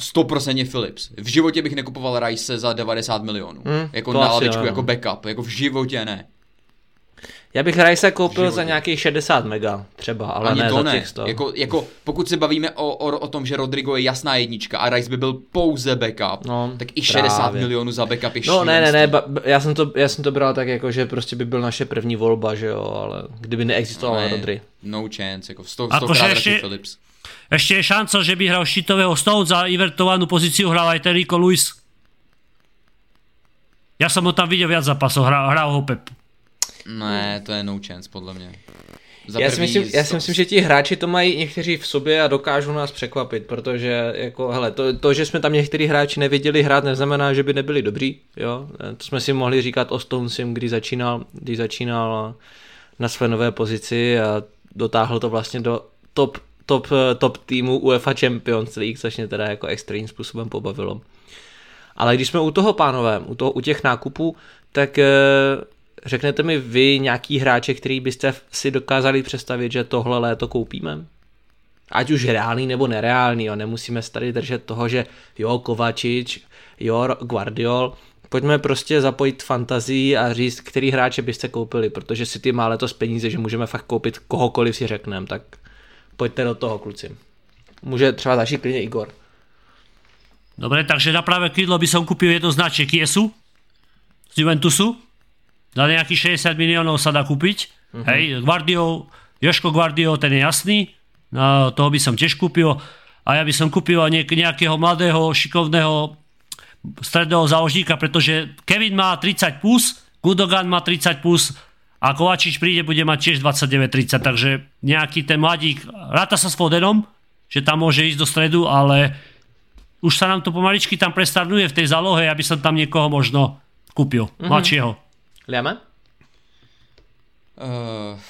100% Philips. V životě bych nekupoval Rice za 90 milionů. Hmm, jako na lavičku, jako backup. Jako v životě ne. Já bych Rice koupil za nějakých 60 mega třeba, ale Ani ne to za těch 100. Jako, jako, pokud se bavíme o, o, o, tom, že Rodrigo je jasná jednička a Rice by byl pouze backup, no, tak i 60 právě. milionů za backup je No ne, ne, ne, ba, já, jsem to, já jsem to bral tak jako, že prostě by byl naše první volba, že jo, ale kdyby neexistoval ne, Rodri. No chance, jako 100, 100 krát ještě, Philips. Ešte je šanca, že by hral šitového Stones za invertovanú pozíciu hral aj ten Rico Luis. Ja som ho tam videl viac zápasov, hral, hral ho Pep. Ne, to je no chance podle mě. Za já, si myslím, já si myslím, že ti hráči to mají někteří v sobě a dokážou nás překvapit, protože jako, hele, to, to, že jsme tam někteří hráči neviděli hrát, neznamená, že by nebyli dobří, jo. To jsme si mohli říkat o Stonesim, kdy začínal, když začínal na své nové pozici a dotáhl to vlastně do top top, top týmu UEFA Champions League, což mě teda jako extrémním způsobem pobavilo. Ale když jsme u toho, pánové, u, toho, u těch nákupů, tak e, řeknete mi vy nějaký hráče, který byste si dokázali představit, že tohle léto koupíme? Ať už reálný nebo nereálný, jo. nemusíme se tady držet toho, že jo, Kovačič, jo, Guardiol, pojďme prostě zapojit fantazii a říct, který hráče byste koupili, protože si ty má letos peníze, že můžeme fakt koupit kohokoliv si řekneme, tak Pojďte do toho, kluci. Může třeba začít klidně Igor. Dobre, takže na pravé krídlo by som kúpil jednoznačne Kiesu z Juventusu. Za nejakých 60 miliónov sa dá kúpiť. Uh-huh. Hej, Guardio, Joško Guardio, ten je jasný. No, toho by som tiež kúpil. A ja by som kúpil nejakého mladého, šikovného stredného záložníka, pretože Kevin má 30 plus, Gudogan má 30 plus, a Kovačič príde, bude mať tiež 29-30, takže nejaký ten mladík, ráta sa s Fodenom, že tam môže ísť do stredu, ale už sa nám to pomaličky tam prestarnuje v tej zálohe, aby som tam niekoho možno kúpil, mm-hmm. mladšieho. Liame? Uh,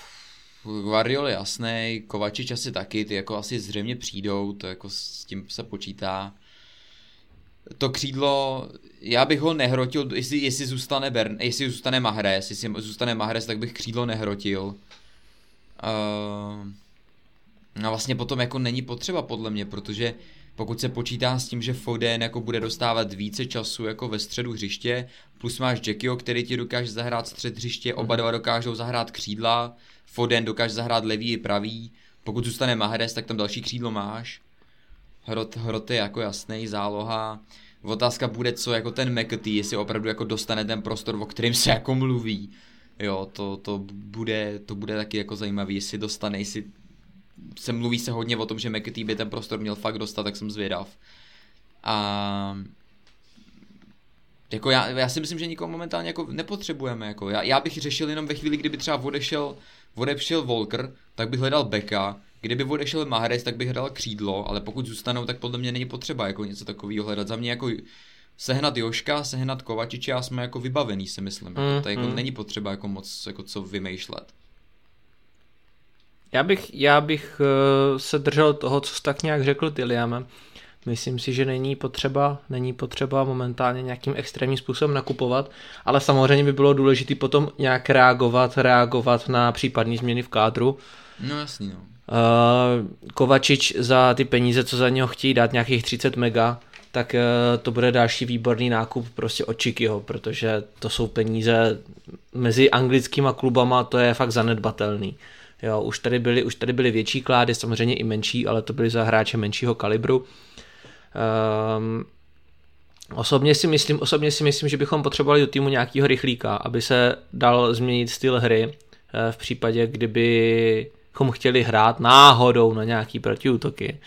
Guardiol je jasný, Kovačič asi taky, ty jako asi zřejmě přijdou, to jako s tím se počítá to křídlo, já bych ho nehrotil, jestli, jestli zůstane Bern, jestli zůstane Mahrez, jestli zůstane Mahrez, tak bych křídlo nehrotil. Uh, a vlastně potom jako není potřeba podle mě, protože pokud se počítá s tím, že Foden jako bude dostávat více času jako ve středu hřiště, plus máš Jackio, který ti dokáže zahrát střed hřiště, oba dva dokážou zahrát křídla, Foden dokáže zahrát levý i pravý, pokud zůstane Mahrez, tak tam další křídlo máš. Hrot, hrot je jako jasný, záloha. Otázka bude, co jako ten McAtee, jestli opravdu jako dostane ten prostor, o kterým se jako mluví. Jo, to, to, bude, to bude taky jako zajímavý, jestli dostane, jestli se mluví se hodně o tom, že McAtee by ten prostor měl fakt dostat, tak jsem zvědav. A jako já, já si myslím, že nikoho momentálně jako nepotřebujeme. Jako. Já, já bych řešil jenom ve chvíli, kdyby třeba odešel, odešel Volker, tak bych hledal Beka, Kdyby odešel Mahrez, tak bych hrál křídlo, ale pokud zůstanou, tak podle mě není potřeba jako něco takového hledat. Za mě jako sehnat Joška, sehnat Kovačiče a jsme jako vybavený, si myslím. Mm, to jako mm. není potřeba jako moc jako co vymýšlet. Já bych, já bych uh, se držel toho, co jsi tak nějak řekl ty, Liame. Myslím si, že není potřeba, není potřeba momentálně nějakým extrémním způsobem nakupovat, ale samozřejmě by bylo důležité potom nějak reagovat, reagovat na případné změny v kádru. No jasný, no. Uh, Kovačič za ty peníze, co za něho chtějí dát, nějakých 30 mega, tak uh, to bude další výborný nákup prostě od Čikyho, protože to jsou peníze mezi anglickýma klubama, to je fakt zanedbatelný. Jo, už tady byly, už tady byly větší klády, samozřejmě i menší, ale to byly za hráče menšího kalibru. Um, Osobně si, myslím, osobně si myslím, že bychom potřebovali do týmu nějakého rychlíka, aby se dal změnit styl hry eh, v případě, kdybychom chtěli hrát náhodou na nějaký protiútoky.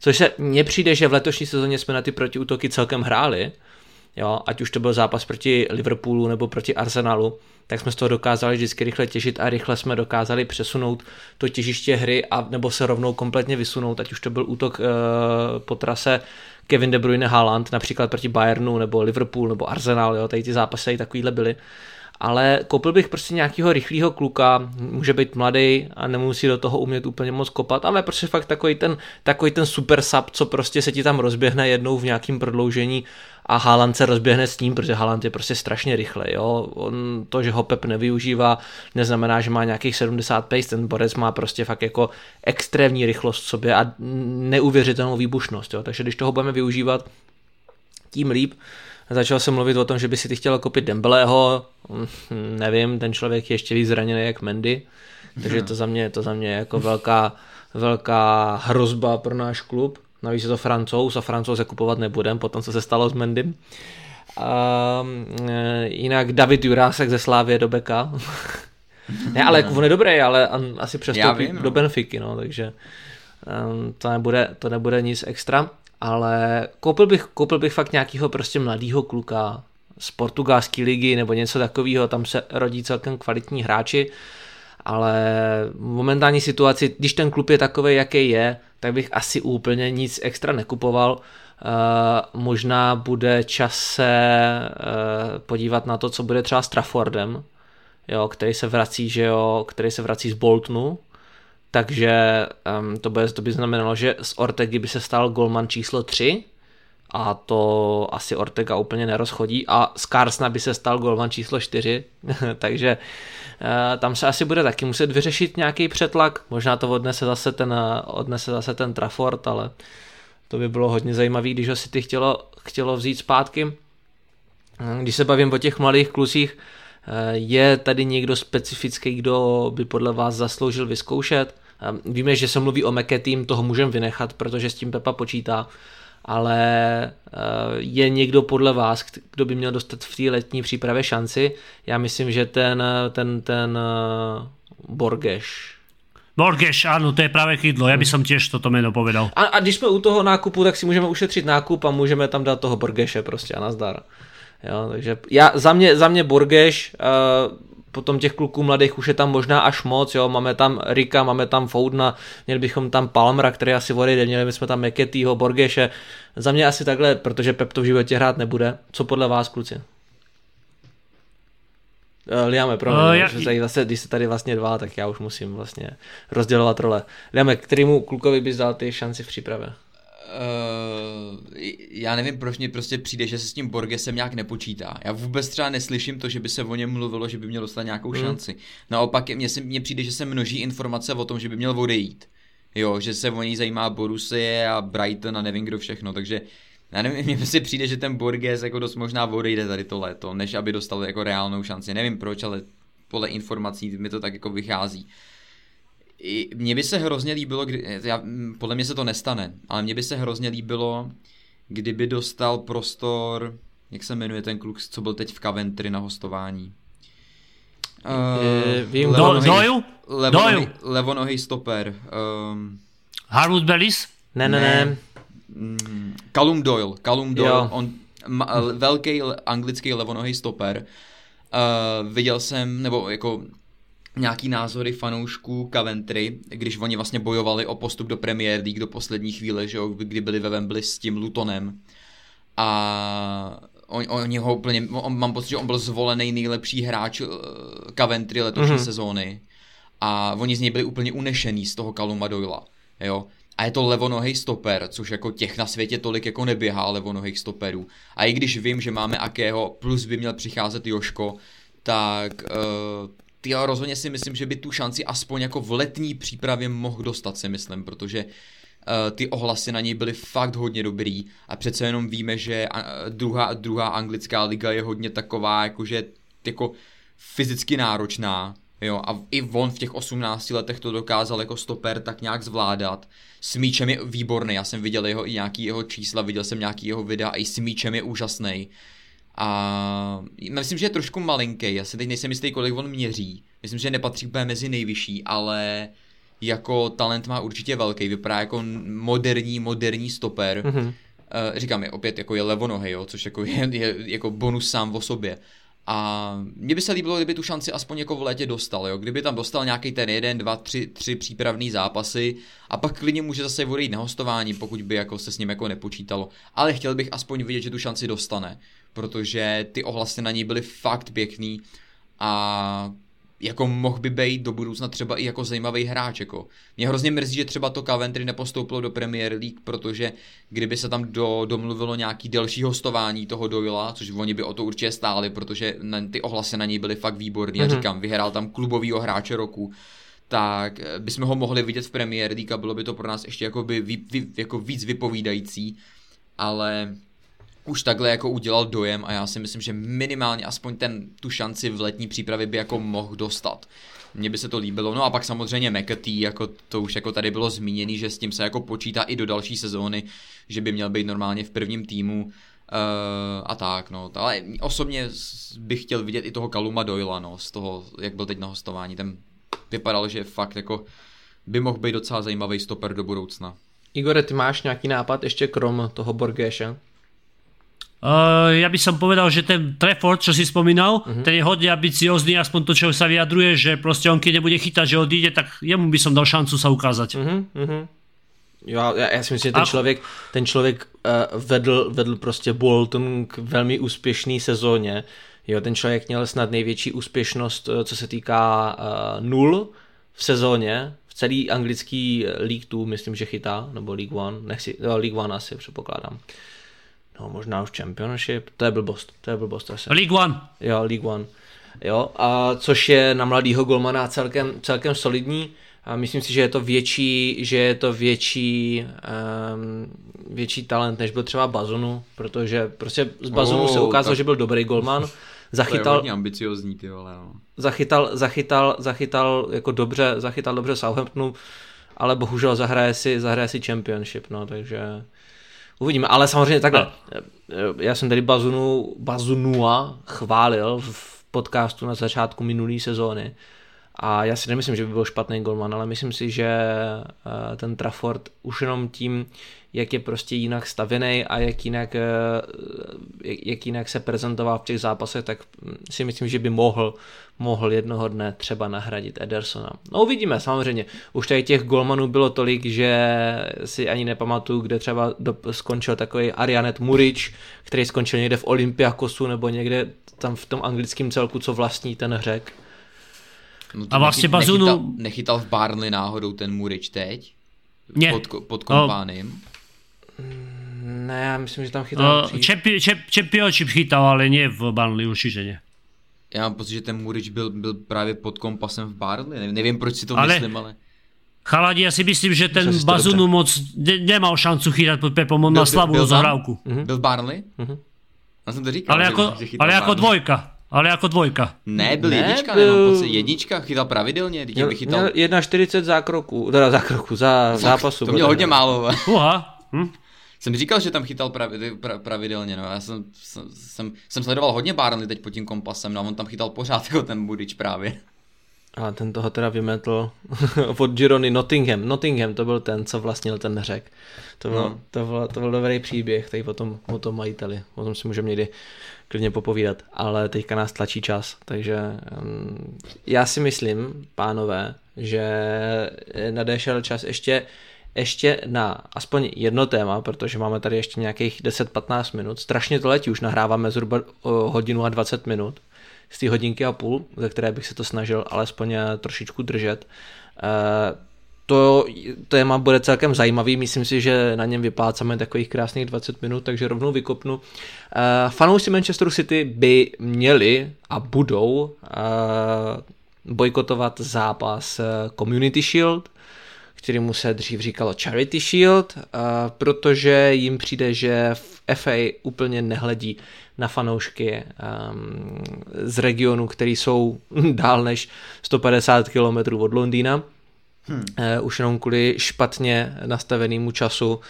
Což se mně přijde, že v letošní sezóně jsme na ty protiútoky celkem hráli, jo, ať už to byl zápas proti Liverpoolu nebo proti Arsenalu, tak jsme z toho dokázali vždycky rychle těžit a rychle jsme dokázali přesunout to těžiště hry a nebo se rovnou kompletně vysunout, ať už to byl útok e, po trase Kevin De Bruyne Haaland, například proti Bayernu nebo Liverpool nebo Arsenal, jo, tady ty zápasy takovýhle byly. Ale koupil bych prostě nějakého rychlého kluka, může být mladý a nemusí do toho umět úplně moc kopat, ale prostě fakt takový ten, takový ten super sub, co prostě se ti tam rozběhne jednou v nějakém prodloužení a Haaland se rozběhne s ním, protože Haaland je prostě strašně rychle. Jo? On, to, že ho Pep nevyužívá, neznamená, že má nějakých 70 pace, ten borec má prostě fakt jako extrémní rychlost v sobě a neuvěřitelnou výbušnost. Jo? Takže když toho budeme využívat, tím líp. Začal jsem mluvit o tom, že by si ty chtěl koupit Dembeleho, hm, nevím, ten člověk je ještě víc zraněný jak Mendy, takže to za mě, to za mě je jako velká, velká hrozba pro náš klub. Navíc je to francouz a francouz se kupovat nebudem, potom co se stalo s Mendym. A, e, jinak David Jurásek ze Slávě do Beka. ne, ale on je dobrý, ale on asi přestoupí vím, no. do Benfiky, no, takže um, to, nebude, to nebude nic extra ale koupil bych, koupil bych fakt nějakého prostě mladého kluka z portugalské ligy nebo něco takového, tam se rodí celkem kvalitní hráči, ale v momentální situaci, když ten klub je takový, jaký je, tak bych asi úplně nic extra nekupoval. Uh, možná bude čas se uh, podívat na to, co bude třeba s Traffordem, jo, který se vrací, že jo, který se vrací z Boltonu, takže um, to, by, to by znamenalo, že z Ortegy by se stal golman číslo 3 a to asi Ortega úplně nerozchodí a z Karsna by se stal golman číslo 4, takže uh, tam se asi bude taky muset vyřešit nějaký přetlak, možná to odnese zase ten, odnese zase ten Trafford, ale to by bylo hodně zajímavé, když ho si ty chtělo, chtělo vzít zpátky. Když se bavím o těch mladých klusích, eh, je tady někdo specifický, kdo by podle vás zasloužil vyzkoušet? Víme, že se mluví o Meketým, toho můžeme vynechat, protože s tím Pepa počítá, ale eh, je někdo podle vás, kdo by měl dostat v té letní přípravě šanci? Já myslím, že ten, ten, ten eh, Borgeš, Borgeš, áno, to je práve chydlo, ja by som tiež toto meno povedal. A, a když jsme u toho nákupu, tak si můžeme ušetřit nákup a můžeme tam dát toho Borgeše prostě a nazdar. Jo, takže já, za mě, za mě Borgeš, uh, potom těch kluků mladých už je tam možná až moc, jo, máme tam Rika, máme tam Foudna, měli bychom tam Palmera, který asi odejde, měli bychom tam Meketýho, Borgeše, za mě asi takhle, protože Pep to v životě hrát nebude. Co podle vás, kluci? Uh, Liame, pro mě, uh, já... tady vlastně, když se tady vlastně dva, tak já už musím vlastně rozdělovat role. Liame, kterému klukovi bys dal ty šanci v přípravě? Uh, já nevím, proč mě prostě přijde, že se s tím Borgesem nějak nepočítá. Já vůbec třeba neslyším to, že by se o něm mluvilo, že by měl dostat nějakou hmm. šanci. Naopak mně, se, mně přijde, že se množí informace o tom, že by měl odejít. Jo, že se o něj zajímá Borussie a Brighton a nevím kdo všechno, takže já nevím, mně si přijde, že ten Borges jako dost možná odejde tady to léto, než aby dostal jako reálnou šanci. Nevím proč, ale podle informací mi to tak jako vychází mně by se hrozně líbilo, kdy, já, podle mě se to nestane, ale mně by se hrozně líbilo, kdyby dostal prostor, jak se jmenuje ten kluk, co byl teď v Coventry na hostování. Uh, vím, levonohý, levonohý, levonohý stoper. Um, Harwood Bellis? Ne, ne, ne. Mm, Callum Doyle. Callum Doyle, jo. on ma, velký anglický levonohý stoper. Uh, viděl jsem, nebo jako nějaký názory fanoušků Coventry, když oni vlastně bojovali o postup do Premier League do poslední chvíle, že jo, kdy byli ve Wembley s tím Lutonem. A on, oni ho úplně, on, mám pocit, že on byl zvolený nejlepší hráč uh, Coventry letošní mm-hmm. sezóny. a oni z něj byli úplně unešený z toho Kaluma Doyla, jo. A je to levonohý stoper, což jako těch na světě tolik jako neběhá levonohých stoperů. A i když vím, že máme Akého, plus by měl přicházet Joško, tak uh, ty rozhodně si myslím, že by tu šanci aspoň jako v letní přípravě mohl dostat, si myslím, protože uh, ty ohlasy na něj byly fakt hodně dobrý a přece jenom víme, že druhá, druhá anglická liga je hodně taková, jakože jako fyzicky náročná, jo, a i on v těch 18 letech to dokázal jako stoper tak nějak zvládat. S míčem je výborný, já jsem viděl jeho i nějaký jeho čísla, viděl jsem nějaký jeho videa, a i s míčem je úžasný. A myslím, že je trošku malinký, já si teď nejsem jistý, kolik on měří. Myslím, že nepatří úplně mezi nejvyšší, ale jako talent má určitě velký, vypadá jako moderní, moderní stoper. Mm-hmm. Uh, říkám, je opět jako je levonohy, jo, což jako je, je jako bonus sám o sobě. A mně by se líbilo, kdyby tu šanci aspoň jako v létě dostal, jo? kdyby tam dostal nějaký ten jeden, dva, tři, tři přípravný zápasy a pak klidně může zase odejít na hostování, pokud by jako se s ním jako nepočítalo. Ale chtěl bych aspoň vidět, že tu šanci dostane, protože ty ohlasy na něj byly fakt pěkný a jako mohl by být do budoucna třeba i jako zajímavý hráč. Jako. Mě hrozně mrzí, že třeba to Coventry nepostoupilo do Premier League, protože kdyby se tam do, domluvilo nějaký delší hostování toho Doyla, což oni by o to určitě stáli, protože na, ty ohlasy na něj byly fakt výborný. Mm-hmm. Já říkám, vyhrál tam klubovýho hráče roku tak bychom ho mohli vidět v Premier League a bylo by to pro nás ještě jako, by, vy, vy, jako víc vypovídající, ale už takhle jako udělal dojem a já si myslím, že minimálně aspoň ten tu šanci v letní přípravě by jako mohl dostat. Mně by se to líbilo. No a pak samozřejmě McAtee, jako to už jako tady bylo zmíněný, že s tím se jako počítá i do další sezóny, že by měl být normálně v prvním týmu uh, a tak, no. Ale osobně bych chtěl vidět i toho Kaluma Doyla, no, z toho, jak byl teď na hostování. Ten vypadal, že fakt jako by mohl být docela zajímavý stoper do budoucna. Igore, ty máš nějaký nápad ještě krom toho Borgéša? Uh, ja by som povedal, že ten Trefford, čo si spomínal, uh-huh. ten je hodne ambiciózny, aspoň to, čo sa vyjadruje, že proste on keď nebude chytať, že odíde, tak jemu by som dal šancu sa ukázať. Uh-huh, uh-huh. Jo, já, já si myslím, že ten člověk, ten člověk uh, vedl, vedl prostě Bolton k velmi úspěšné sezóně. Jo, ten člověk měl snad největší úspěšnost, uh, co se týká uh, nul v sezóně, v celý anglický League 2, myslím, že chytá, nebo League One, nechci, jo, League One asi předpokládám. Uh, no možná už Championship, to je blbost, to je blbost asi. League One. Jo, League One. Jo, a což je na mladýho golmana celkem, celkem solidní a myslím si, že je to větší, že je to větší, um, větší talent, než byl třeba Bazonu, protože prostě z Bazonu oh, se ukázalo, tak... že byl dobrý golman. Zachytal, to je ambiciozní, ty vole, no. Zachytal, zachytal, zachytal jako dobře, zachytal dobře Southamptonu, ale bohužel zahraje si, zahraje si Championship, no, takže Uvidíme, ale samozřejmě takhle. Já jsem tady Bazunu, Bazunua chválil v podcastu na začátku minulé sezóny a já si nemyslím, že by byl špatný golman, ale myslím si, že eh, ten Trafford už jenom tím, jak je prostě jinak stavěný a jak jinak, eh, jak jinak se prezentoval v těch zápasech, tak si myslím, že by mohl, mohl jednoho dne třeba nahradit Edersona. No uvidíme, samozřejmě. Už tady těch golmanů bylo tolik, že si ani nepamatuju, kde třeba do, skončil takový Arianet Murič, který skončil někde v Olympiakosu nebo někde tam v tom anglickém celku, co vlastní ten řek. No a vlastně nechyt, Bazunu... Nechytal, nechytal v Barnley náhodou ten Murič teď? Ne. Pod, pod kompánem? Ne, já myslím, že tam chytal uh, Čepi, čep, Čepiočip chytal, ale nie v Barnley, určitě ne. Já mám pocit, že ten Murič byl, byl právě pod kompasem v Barnley, nevím, nevím proč si to ale... myslím, ale... Chaladi, ja si myslím, že ten Bazunu moc ne, nemal šancu chytat pod Pepom, on má slabú rozohrávku. Uh-huh. Byl v Barnley? Uh-huh. Já jsem to říkal. Ale, jako, že, že ale jako dvojka. Ale jako dvojka. Ne, byl ne, jednička, byl... nebo pocit, jednička, chytal pravidelně, měl, by chytal... Měl 1,40 zákroků, teda zákroků, za zápasu. To měl hodně málo. Uha. Hm? Jsem říkal, že tam chytal pravi, pra, pravidelně, no. Já jsem, jsem, jsem sledoval hodně Barnley teď pod tím kompasem, no a on tam chytal pořád jako ten Budič právě. A ten toho teda vymetl od Girony Nottingham. Nottingham to byl ten, co vlastnil ten řek. To byl, no. to byl, to byl dobrý příběh tady o tom, o tom majiteli. O tom si můžeme někdy klidně popovídat. Ale teďka nás tlačí čas. Takže um, já si myslím, pánové, že nadešel čas ještě ještě na aspoň jedno téma, protože máme tady ještě nějakých 10-15 minut. Strašně to letí, už nahráváme zhruba hodinu a 20 minut. z té hodinky a půl, ze které bych se to snažil alespoň trošičku držet. To téma bude celkem zajímavý, myslím si, že na něm vyplácáme takových krásných 20 minut, takže rovnou vykopnu. Fanoušci Manchesteru City by měli a budou bojkotovat zápas Community Shield, kterému se dřív říkalo Charity Shield, protože jim přijde, že v FA úplně nehledí na fanoušky um, z regionu, který jsou dál než 150 km od Londýna. Hmm. Uh, už jenom kvůli špatně nastavenému času, uh,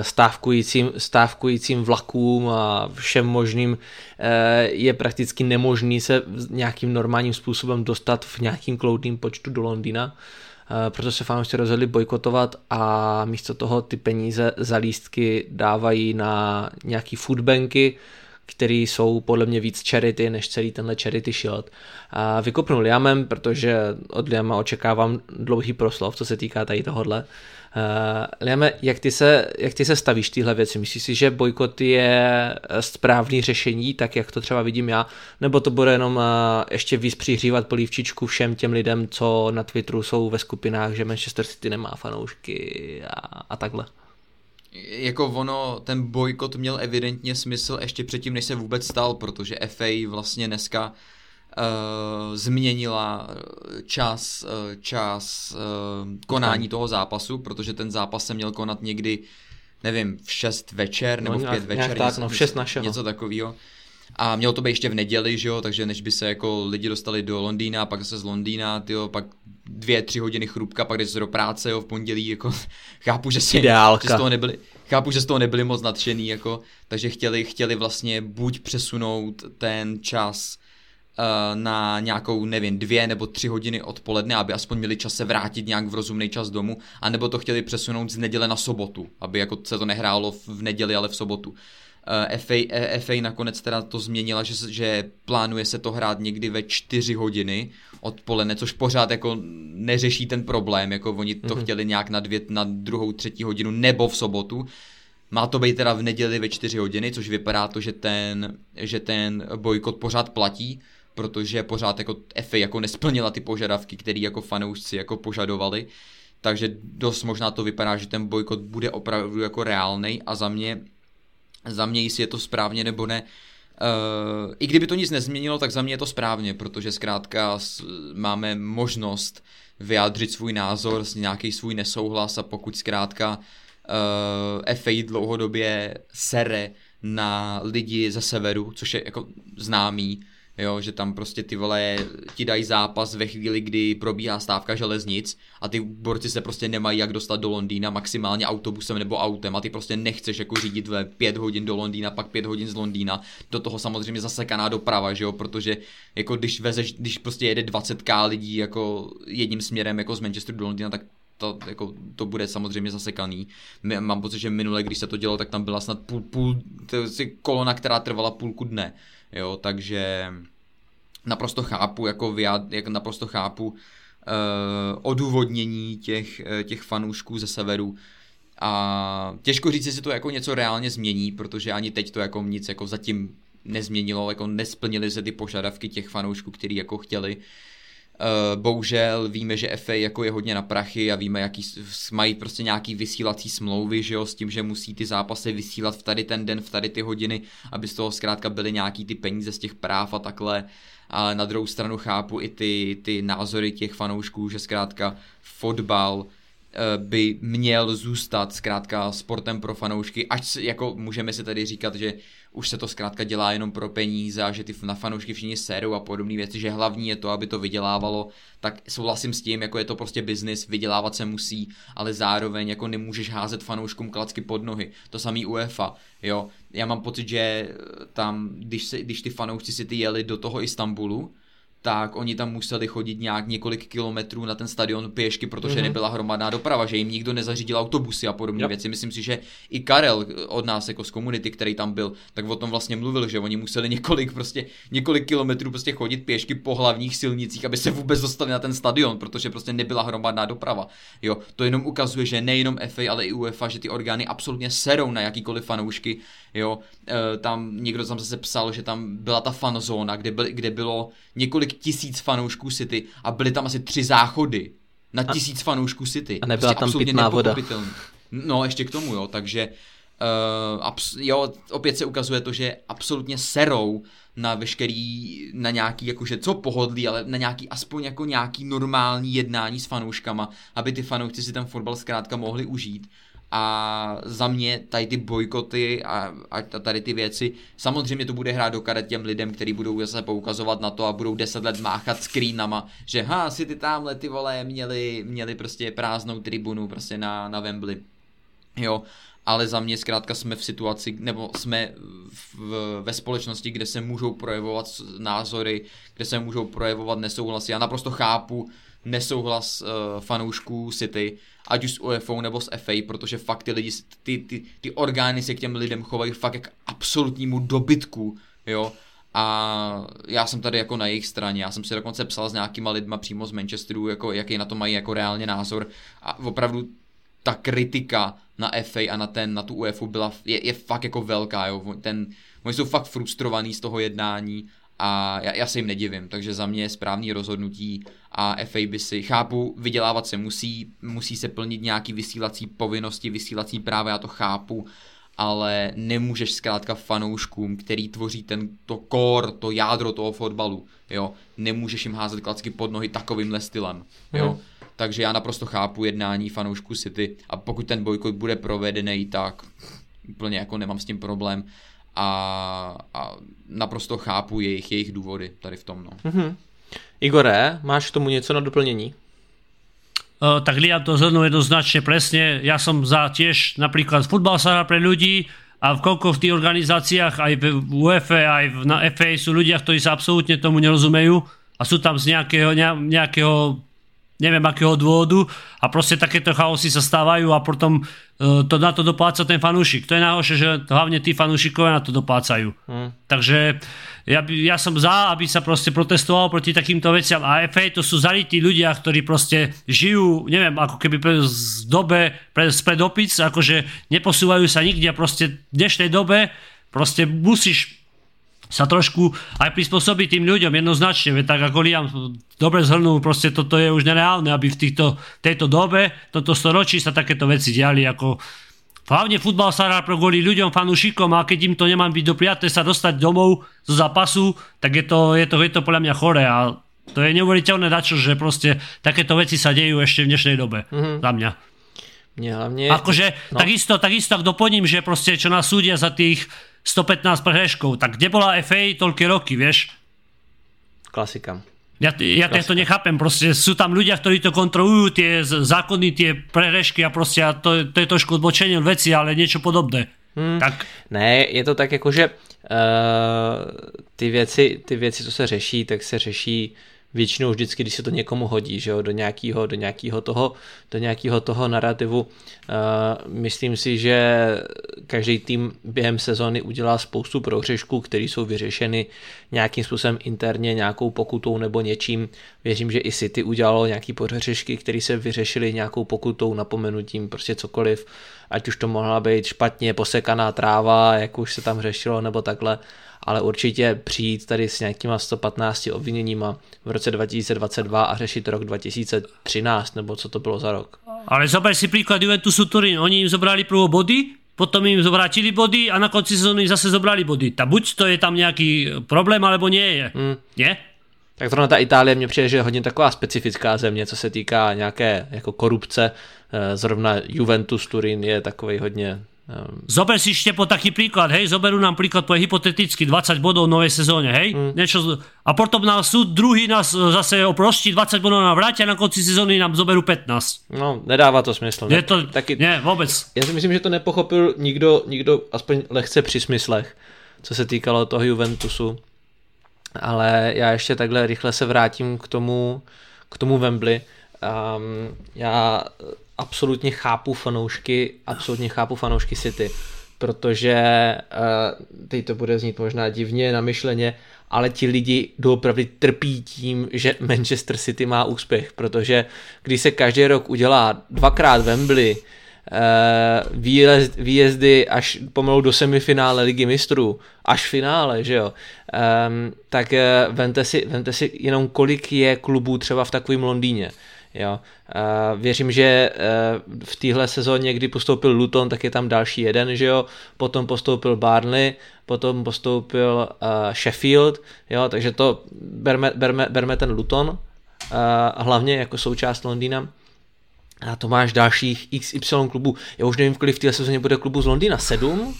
stávkujícím, stávkujícím vlakům a všem možným uh, je prakticky nemožný se nějakým normálním způsobem dostat v nějakým kloudným počtu do Londýna. Proto se fanoušci rozhodli bojkotovat a místo toho ty peníze za lístky dávají na nějaký foodbanky, které jsou podle mě víc charity než celý tenhle charity shield. A vykopnu Liamem, protože od Liama očekávám dlouhý proslov, co se týká tady tohohle. Uh, Liame, jak ty, se, jak ty se stavíš tyhle věci? Myslíš si, že bojkot je správný řešení, tak jak to třeba vidím já, nebo to bude jenom uh, ještě víc přihřívat polívčičku všem těm lidem, co na Twitteru jsou ve skupinách, že Manchester City nemá fanoušky a, a takhle? Jako ono, ten bojkot měl evidentně smysl ještě předtím, než se vůbec stal, protože FA vlastně dneska uh, změnila eh, čas, uh, čas uh, konání toho zápasu, protože ten zápas se měl konat někdy, nevím, v 6 večer nebo no, v 5 večer, tak, no, v 6 našeho. něco takového. A mělo to být ještě v neděli, že jo, takže než by se jako lidi dostali do Londýna, pak se z Londýna, tyjo, pak dvě, tři hodiny chrupka, pak jdeš do práce, jo, v pondělí, jako chápu, že, si, že z toho nebyli, chápu, že z toho nebyli moc nadšený, jako, takže chtěli, chtěli vlastně buď přesunout ten čas Eh, na nějakou, nevím, dvě nebo tři hodiny odpoledne, aby aspoň měli čas se vrátit nějak v rozumný čas domů, anebo to chtěli přesunout z neděle na sobotu, aby jako se to nehrálo v neděli, ale v sobotu. FA, eh, FA nakonec teda to změnila, že, že plánuje se to hrát někdy ve čtyři hodiny odpoledne, což pořád jako neřeší ten problém, jako oni to mm-hmm. chtěli nějak na, dvě, na druhou, třetí hodinu nebo v sobotu. Má to být teda v neděli ve čtyři hodiny, což vypadá to, že ten, že ten bojkot pořád platí, protože pořád jako FA jako nesplnila ty požadavky, které jako fanoušci jako požadovali, takže dost možná to vypadá, že ten bojkot bude opravdu jako reálný a za mě, za mě jestli je to správně nebo ne, Uh, I kdyby to nic nezměnilo, tak za mě je to správně, protože zkrátka máme možnost vyjádřit svůj názor, nějaký svůj nesouhlas a pokud zkrátka uh, FA dlouhodobě sere na lidi ze severu, což je jako známý, jo, že tam prostě ty vole ti dají zápas ve chvíli, kdy probíhá stávka železnic a ty borci se prostě nemají jak dostat do Londýna maximálně autobusem nebo autem a ty prostě nechceš jako řídit ve pět hodin do Londýna, pak pět hodin z Londýna, do toho samozřejmě zasekaná doprava, že jo, protože jako když vezeš, když prostě jede 20k lidí jako jedním směrem jako z Manchesteru do Londýna, tak to, jako, to bude samozřejmě zasekaný. Mám pocit, že minule, když se to dělalo, tak tam byla snad půl, půl kolona, která trvala půlku dne. Jo, takže naprosto chápu, jako, vyjad, jak naprosto chápu uh, odůvodnění těch, uh, těch fanoušků ze severu. A těžko říct, jestli to jako něco reálně změní, protože ani teď to jako nic jako zatím nezměnilo, jako nesplnili se ty požadavky těch fanoušků, kteří jako chtěli. Eh, bohužel víme, že FA jako je hodně na prachy a víme, jaký mají prostě nějaký vysílací smlouvy, že jo, s tím, že musí ty zápasy vysílat v tady ten den, v tady ty hodiny, aby z toho zkrátka byly nějaký ty peníze z těch práv a takhle. A na druhou stranu chápu i ty, ty názory těch fanoušků, že zkrátka fotbal eh, by měl zůstat zkrátka sportem pro fanoušky, ať jako můžeme si tady říkat, že už se to zkrátka dělá jenom pro peníze a že ty na fanoušky všichni serou a podobné věci, že hlavní je to, aby to vydělávalo, tak souhlasím s tím, jako je to prostě biznis, vydělávat se musí, ale zároveň jako nemůžeš házet fanouškům klacky pod nohy. To samý UEFA, jo. Já mám pocit, že tam, když, se, když ty fanoušci si ty jeli do toho Istanbulu, tak oni tam museli chodit nějak několik kilometrů na ten stadion pěšky, protože mm-hmm. nebyla hromadná doprava, že jim nikdo nezařídil autobusy a podobné yep. věci. Myslím si, že i Karel od nás jako z komunity, který tam byl, tak o tom vlastně mluvil, že oni museli několik prostě několik kilometrů prostě chodit pěšky po hlavních silnicích, aby se vůbec dostali na ten stadion, protože prostě nebyla hromadná doprava. Jo, to jenom ukazuje, že nejenom FA, ale i UEFA, že ty orgány absolutně serou na jakýkoliv fanoušky. Jo, e, tam někdo tam zase psal, že tam byla ta fanzóna, kde, byl, kde bylo několik tisíc fanoušků City a byly tam asi tři záchody na tisíc fanoušků City. A nebyla prostě tam pitná voda. No, ještě k tomu, jo, takže Uh, abs- jo, opět se ukazuje to, že absolutně serou na veškerý, na nějaký, jakože co pohodlí, ale na nějaký, aspoň jako nějaký normální jednání s fanouškama, aby ty fanoušci si ten fotbal zkrátka mohli užít. A za mě tady ty bojkoty a, a tady ty věci, samozřejmě to bude hrát do karet těm lidem, kteří budou zase poukazovat na to a budou deset let máchat screenama, že ha, si ty tamhle ty vole měli, měli prostě prázdnou tribunu prostě na, na Wembley. Jo, ale za mě zkrátka jsme v situaci, nebo jsme v, ve společnosti, kde se můžou projevovat názory, kde se můžou projevovat nesouhlasy. Já naprosto chápu nesouhlas uh, fanoušků City, ať už s UEFA nebo s FA, protože fakt ty lidi, ty, ty, ty orgány se k těm lidem chovají fakt jak absolutnímu dobytku, jo. A já jsem tady jako na jejich straně, já jsem si dokonce psal s nějakýma lidma přímo z Manchesteru, jako, jaký na to mají jako reálně názor a opravdu ta kritika na FA a na, ten, na tu UEFA byla, je, je fakt jako velká, jo. Ten, oni jsou fakt frustrovaní z toho jednání a já, já se jim nedivím, takže za mě je správný rozhodnutí a FA by si, chápu, vydělávat se musí, musí se plnit nějaký vysílací povinnosti, vysílací práva, já to chápu, ale nemůžeš zkrátka fanouškům, který tvoří ten, to core, to jádro toho fotbalu, jo, nemůžeš jim házet klacky pod nohy takovýmhle stylem, jo. Hmm takže já naprosto chápu jednání fanoušků City a pokud ten bojkot bude provedený, tak úplně jako nemám s tím problém a, a naprosto chápu jejich, jejich důvody tady v tom. No. Mm-hmm. Igore, máš k tomu něco na doplnění? Uh, tak Liam to zhrnul jednoznačne presne. Ja som za tiež napríklad futbal sa pre ľudí a v koľko v tých organizáciách aj v UEFA, aj na FA sú ľudia, ktorí sa absolútne tomu nerozumejú a sú tam z nejakého, nejakého neviem akého dôvodu a proste takéto chaosy sa stávajú a potom uh, to na to dopláca ten fanúšik. To je najhoršie, že hlavne tí fanúšikovia na to doplácajú. Hmm. Takže ja, by, ja som za, aby sa proste protestoval proti takýmto veciam a FA to sú zalití ľudia, ktorí proste žijú, neviem, ako keby pre, z dobe pre, spred opic, akože neposúvajú sa nikde a proste v dnešnej dobe proste musíš sa trošku aj prispôsobiť tým ľuďom jednoznačne, veď tak ako Liam dobre zhrnul, proste toto je už nereálne, aby v týchto, tejto dobe, toto storočí sa takéto veci diali, ako hlavne futbal sa hrá pro kvôli ľuďom, fanúšikom a keď im to nemá byť dopriaté sa dostať domov zo zápasu, tak je to, je to, je to podľa mňa chore a to je neuveriteľné dačo, že proste takéto veci sa dejú ešte v dnešnej dobe, mm-hmm. za mňa. Mne hlavne... Akože no. takisto, takisto ak doplním, že proste čo nás súdia za tých 115 prehreškov. Tak kde bola FA toľké roky, vieš? Klasika. Ja, ja to nechápem, proste sú tam ľudia, ktorí to kontrolujú, tie zákony, tie prehrešky a proste a to, to je trošku odbočenie veci, ale niečo podobné. Hmm. Tak. Ne, je to tak jako, že uh, ty věci, ty věci, co se řeší, tak se řeší většinou vždycky, když se to někomu hodí, že jo, do nějakého, do nějakého toho, do nějakého toho narrativu. Uh, myslím si, že každý tým během sezóny udělá spoustu prohřešků, které jsou vyřešeny nějakým způsobem interně, nějakou pokutou nebo něčím. Věřím, že i City udělalo nějaký prohřešky, které se vyřešily nějakou pokutou, napomenutím, prostě cokoliv. Ať už to mohla být špatně posekaná tráva, jak už se tam řešilo, nebo takhle ale určitě přijít tady s nějakýma 115 obviněníma v roce 2022 a řešit rok 2013, nebo co to bylo za rok. Ale zober si příklad Juventusu Turín, oni jim zobrali prvo body, potom im zovrátili body a na konci sezóny zase zobrali body. Ta buď to je tam nějaký problém, alebo nie je. Hmm. Nie? Tak zrovna ta Itálie mě přijde, že je hodně taková specifická země, co se týká nějaké jako korupce. Eh, zrovna Juventus Turín je takový hodně Zober si ešte po taký príklad, hej, zoberú nám príklad po hypoteticky 20 bodov v novej sezóne, hej, mm. niečo, a potom nás súd druhý nás e, zase oprostí, 20 bodov nám vrátia a na konci sezóny nám zoberú 15. No, nedává to smysl. Ne, to, taky, ne, vôbec. Já si myslím, že to nepochopil nikdo, nikdo aspoň lehce při smyslech, co se týkalo toho Juventusu Ale já ještě takhle rychle se vrátím k tomu, k tomu Wembley. Um, já absolutně chápu fanoušky, absolutně chápu fanoušky City, protože uh, teď to bude znít možná divně, namyšleně, ale ti lidi doopravdy trpí tím, že Manchester City má úspěch, protože když se každý rok udělá dvakrát Wembley, výjezd, výjezdy až pomalu do semifinále ligy mistrů, až finále, že jo, um, tak vemte si, vemte si jenom kolik je klubů třeba v takovém Londýně. Jo. Uh, věřím, že uh, v téhle sezóně, kdy postoupil Luton, tak je tam další jeden, že jo. Potom postoupil Barnley, potom postoupil uh, Sheffield, jo, takže to berme, berme, berme ten Luton, uh, hlavně jako součást Londýna. A to máš dalších XY klubů. Já už nevím, kolik v téhle sezóně bude klubu z Londýna. Sedm?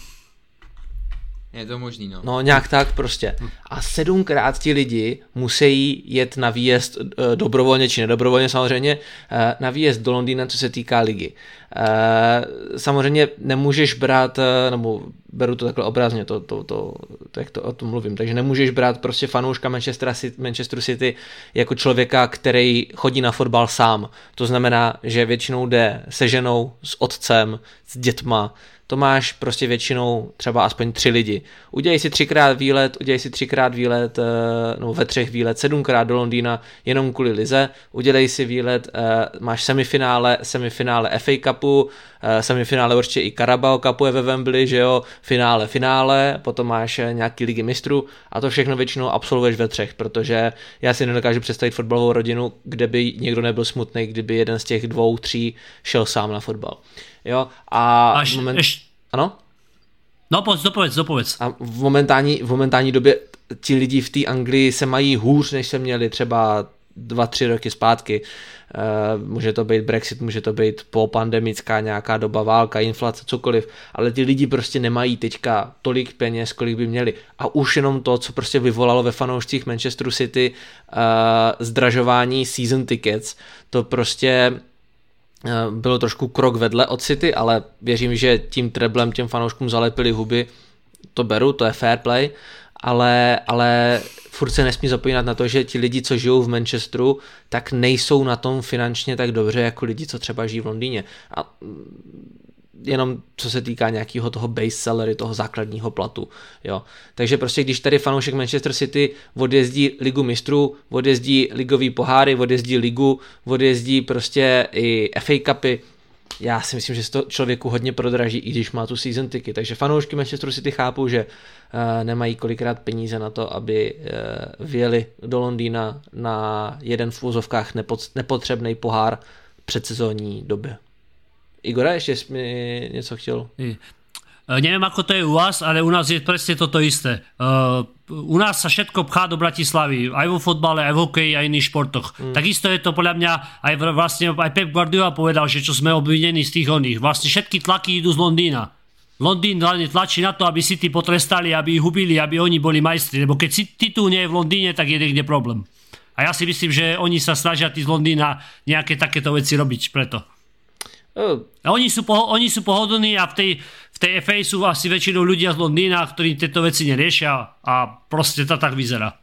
Je to možný, no. No nějak tak prostě. A sedmkrát ti lidi musí jet na výjezd e, dobrovolně či nedobrovolně samozřejmě, e, na výjezd do Londýna, co se týká ligy. E, samozřejmě nemůžeš brát, nebo beru to takhle obrazně, to, to, to, to, jak to o tom mluvím, takže nemůžeš brát prostě fanouška Manchester City, Manchester City jako člověka, který chodí na fotbal sám. To znamená, že většinou jde se ženou, s otcem, s dětma, to máš prostě většinou třeba aspoň tři lidi. Udělej si třikrát výlet, udělej si třikrát výlet, eh, no ve třech výlet, sedmkrát do Londýna jenom kvůli lize, udělej si výlet, eh, máš semifinále, semifinále FA Cupu, eh, semifinále určitě i Carabao Cupu je ve Wembley, že jo, finále, finále, potom máš nějaký ligy mistrů a to všechno většinou absolvuješ ve třech, protože já si nedokážu představit fotbalovou rodinu, kde by někdo nebyl smutný, kdyby jeden z těch dvou, tří šel sám na fotbal. Jo, a Až, moment... Eš... Ano? No, povedz, dopovedz, dopovedz. A v momentální, v momentální době ti lidi v té Anglii se mají hůř, než se měli třeba dva, tři roky zpátky. Uh, může to být Brexit, může to být po pandemická nějaká doba, válka, inflace, cokoliv, ale ty lidi prostě nemají teďka tolik peněz, kolik by měli. A už jenom to, co prostě vyvolalo ve fanoušcích Manchesteru City uh, zdražování season tickets, to prostě Eh, bylo trošku krok vedle od City, ale věřím, že tím treblem těm fanouškům zalepili huby, to beru, to je fair play, ale, ale furt se nesmí zapomínat na to, že ti lidi, co žijou v Manchesteru, tak nejsou na tom finančně tak dobře, jako lidi, co třeba žijí v Londýně. A jenom co se týká nějakého toho base salary, toho základního platu. Jo. Takže prostě když tady fanoušek Manchester City odjezdí ligu mistrů, odjezdí ligový poháry, odjezdí ligu, odjezdí prostě i FA Cupy, já si myslím, že se to člověku hodně prodraží, i když má tu season ticket. Takže fanoušky Manchester City chápou, že uh, nemají kolikrát peníze na to, aby uh, vyjeli do Londýna na jeden v úzovkách nepotřebný pohár předsezónní době. Igora, ešte mi něco chtěl? I. E, neviem, ako to je u vás, ale u nás je presne toto isté. Uh, u nás sa všetko pchá do Bratislavy, aj vo fotbale, aj v hokeji, aj iných športoch. Mm. Takisto je to podľa mňa, aj vlastne aj Pep Guardiola povedal, že čo sme obvinení z tých oných. Vlastne všetky tlaky idú z Londýna. Londýn hlavne tlačí na to, aby si ty potrestali, aby ich hubili, aby oni boli majstri. Lebo keď si titul nie je v Londýne, tak je niekde problém. A ja si myslím, že oni sa snažia tí z Londýna nejaké takéto veci robiť preto. Oh. A oni sú, poho- oni sú pohodlní a v tej, v tej FA sú asi väčšinou ľudia z Londýna, ktorí tieto veci neriešia a proste to tak vyzerá.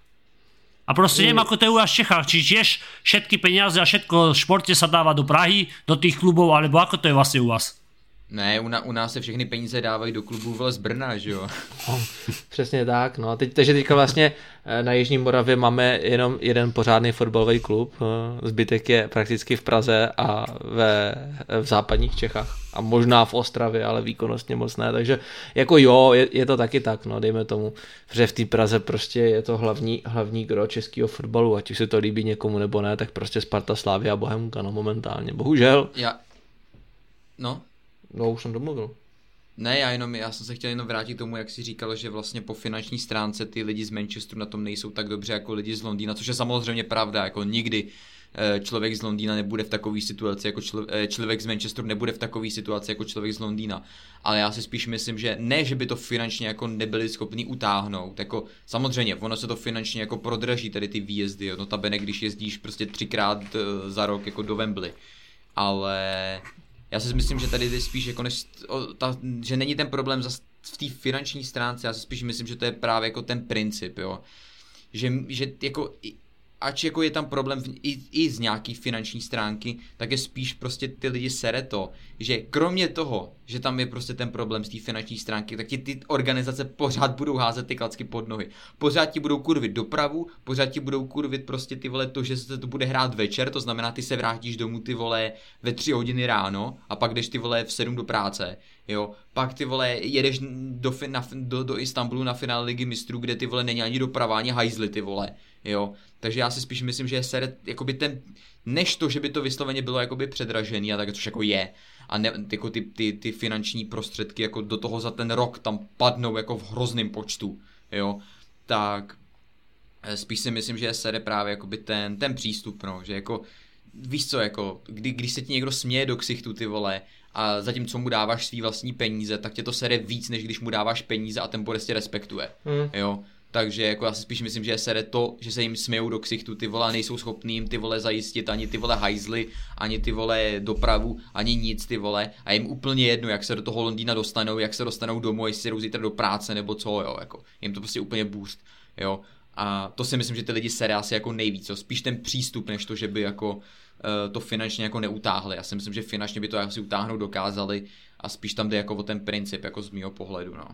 A proste neviem, ako to je u vás v Čechách, či tiež všetky peniaze a všetko v športe sa dáva do Prahy, do tých klubov, alebo ako to je vlastne u vás? Ne, u, na, u nás se všechny peníze dávají do klubů z Brna, že jo? No, přesně tak, no. Teď, takže teďka vlastně eh, na Jižní Moravě máme jenom jeden pořádný fotbalový klub, eh, zbytek je prakticky v Praze a ve, v západních Čechách a možná v Ostravě, ale výkonnostně moc ne, takže jako jo, je, je to taky tak, no, dejme tomu, že v té Praze prostě je to hlavní, hlavní gro českého fotbalu, ať už se to líbí někomu nebo ne, tak prostě Sparta, Slávia a Bohemka, no momentálně, bohužel. Já, no, No, už jsem domluvil. Ne, já jenom, já jsem se chtěl jenom vrátit k tomu, jak si říkal, že vlastně po finanční stránce ty lidi z Manchesteru na tom nejsou tak dobře jako lidi z Londýna, což je samozřejmě pravda, jako nikdy eh, člověk z Londýna nebude v takové situaci, jako eh, člověk z Manchesteru nebude v takové situaci jako člověk z Londýna. Ale já si spíš myslím, že ne, že by to finančně jako nebyli schopni utáhnout, jako samozřejmě, ono se to finančně jako prodraží tady ty výjezdy, jo, notabene, když jezdíš prostě třikrát eh, za rok jako do Wembley. Ale já si myslím, že tady je spíš jako než, o, ta, že není ten problém zas v té finanční stránce, já si spíš myslím, že to je právě jako ten princip, jo. že, že jako ač jako je tam problém v, i, i z nějaký finanční stránky, tak je spíš prostě ty lidi sere to, že kromě toho, že tam je prostě ten problém z té finanční stránky, tak ti ty organizace pořád budou házet ty klacky pod nohy. Pořád ti budou kurvit dopravu, pořád ti budou kurvit prostě ty vole to, že se to bude hrát večer, to znamená ty se vrátíš domů ty vole ve tři hodiny ráno a pak jdeš ty vole v sedm do práce, jo. Pak ty vole jedeš do, na, do, do Istanbulu na finále ligy mistrů, kde ty vole není ani doprava, ani hajzly ty vole, jo. Takže já si spíš myslím, že je sere, jakoby ten, než to, že by to vysloveně bylo jakoby předražený a tak, což jako je, a ne, jako ty, ty, ty finanční prostředky jako do toho za ten rok tam padnou jako v hrozném počtu, jo, tak eh, spíš si myslím, že je sere právě jakoby ten, ten přístup, no, že jako víš co, jako, kdy, když se ti někdo směje do ksichtu, ty vole, a zatímco mu dáváš svý vlastní peníze, tak tě to sere víc, než když mu dáváš peníze a ten prostě respektuje, mm. jo. Takže jako já si spíš myslím, že sere to, že se jim smějou do ksichtu, ty vole nejsou schopní jim ty vole zajistit ani ty vole hajzly, ani ty vole dopravu, ani nic ty vole a jim úplně jedno, jak se do toho Londýna dostanou, jak se dostanou domů, jestli jdou zítra do práce nebo co, jo, jako jim to prostě úplně boost, jo. A to si myslím, že ty lidi sere asi jako nejvíc, jo. spíš ten přístup, než to, že by jako uh, to finančně jako neutáhli. Já si myslím, že finančně by to asi utáhnout dokázali a spíš tam jde jako o ten princip, jako z mého pohledu, no.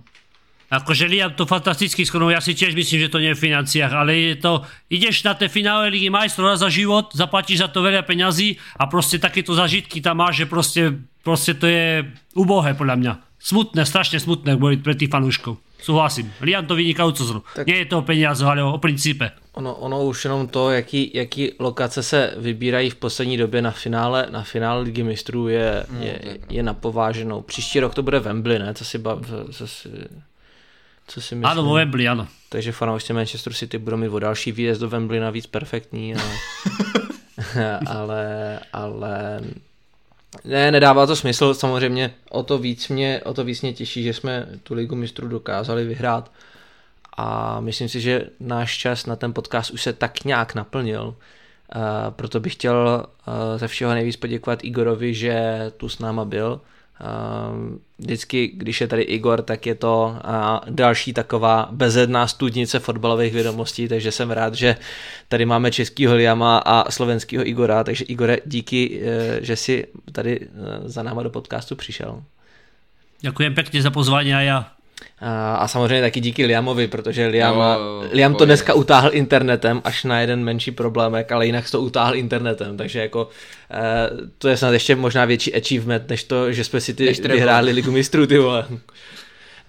Akože Liam to fantasticky skonal, ja si tiež myslím, že to nie je v financiách, ale je to, ideš na tie finále Ligy majstrov za život, zaplatíš za to veľa peňazí a proste takéto zažitky tam máš, že proste, proste to je ubohé podľa mňa. Smutné, strašne smutné boli pre tých fanúškov. Souhlasím. Liam to vynikajúco zru. Tak... Nie je to o peniaze, ale o, principe. Ono, ono už jenom to, jaký, jaký lokace se vybírají v poslední době na finále, na finále Ligy mistrů je, je, je napováženou. Příští rok to bude Wembley, ne? Co si, bav, co si co si myslím. Ano, Wembley, ano. Takže fanoušci Manchester City budou mít o další výjezd do Wembley navíc perfektní, ale, ale, ale ne, nedává to smysl, samozřejmě o to víc mě, o to víc mě těší, že jsme tu ligu mistrů dokázali vyhrát a myslím si, že náš čas na ten podcast už se tak nějak naplnil, uh, proto bych chtěl uh, ze všeho nejvíc poděkovat Igorovi, že tu s náma byl vždycky, když je tady Igor, tak je to další taková bezedná studnice fotbalových vědomostí, takže jsem rád, že tady máme českýho Liama a slovenského Igora, takže Igore, díky, eh, že jsi tady eh, za náma do podcastu přišel. Děkuji pěkně za pozvání a já a samozřejmě taky díky Liamovi, protože Liam, no, Liam to dneska utáhl internetem až na jeden menší problémek, ale jinak to utáhl internetem, takže jako eh, to je snad ještě možná větší achievement, než to, že jsme si ty vyhráli ligu mistrů, ty vole.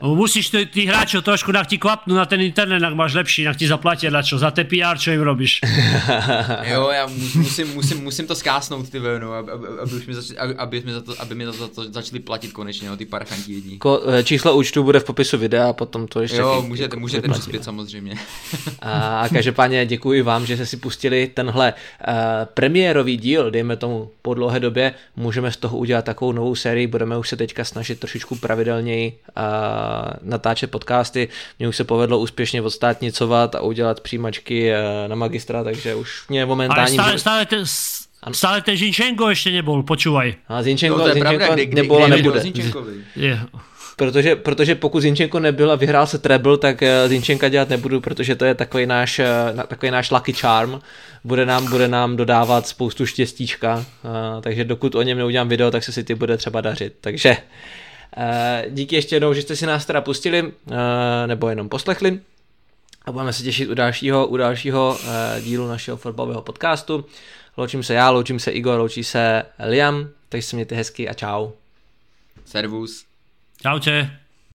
Musíš ty, ty hráčov trošku na ti klapnú na ten internet, ak máš lepší, ak ti zaplatia na čo, za té PR, čo im robíš. jo, já musím, musím, musím to skásnout ty no, aby, aby, mi zač, aby, mi za to, aby mi za to začali platit konečně, no, ty parchanti jední. Ko, eh, číslo účtu bude v popisu videa a potom to ještě... Jo, můžete, můžete přispět samozřejmě. a každopádně děkuji vám, že jste si pustili tenhle uh, premiérový díl, dejme tomu po dlouhé době, můžeme z toho udělat takovou novou sérii, budeme už se teďka snažit trošičku pravidelněji uh, natáčet podcasty. Mně už se povedlo úspěšně odstátnicovat a udělat přijímačky eh, na magistra, takže už mě momentálně... Ale stále, stále, ten, stále ten Zinčenko ještě nebyl, počúvaj. A Zinčenko, no, Zinčenko pravda, kdy, nebyl a nebude. Yeah. Protože, protože pokud Zinčenko nebyl a vyhrál se treble, tak eh, Zinčenka dělat nebudu, protože to je takový náš, eh, takový náš lucky charm. Bude nám, bude nám dodávat spoustu štěstíčka, takže dokud o něm neudělám video, tak se si ty bude třeba dařit. Takže Eh, díky ještě jednou, že jste si nás teda pustili, eh, nebo jenom poslechli. A budeme se těšit u dalšího, u dalšího eh, dílu našeho fotbalového podcastu. Loučím se já, loučím se Igor, loučí se Liam, takže se mějte hezky a čau. Servus. Čau, če.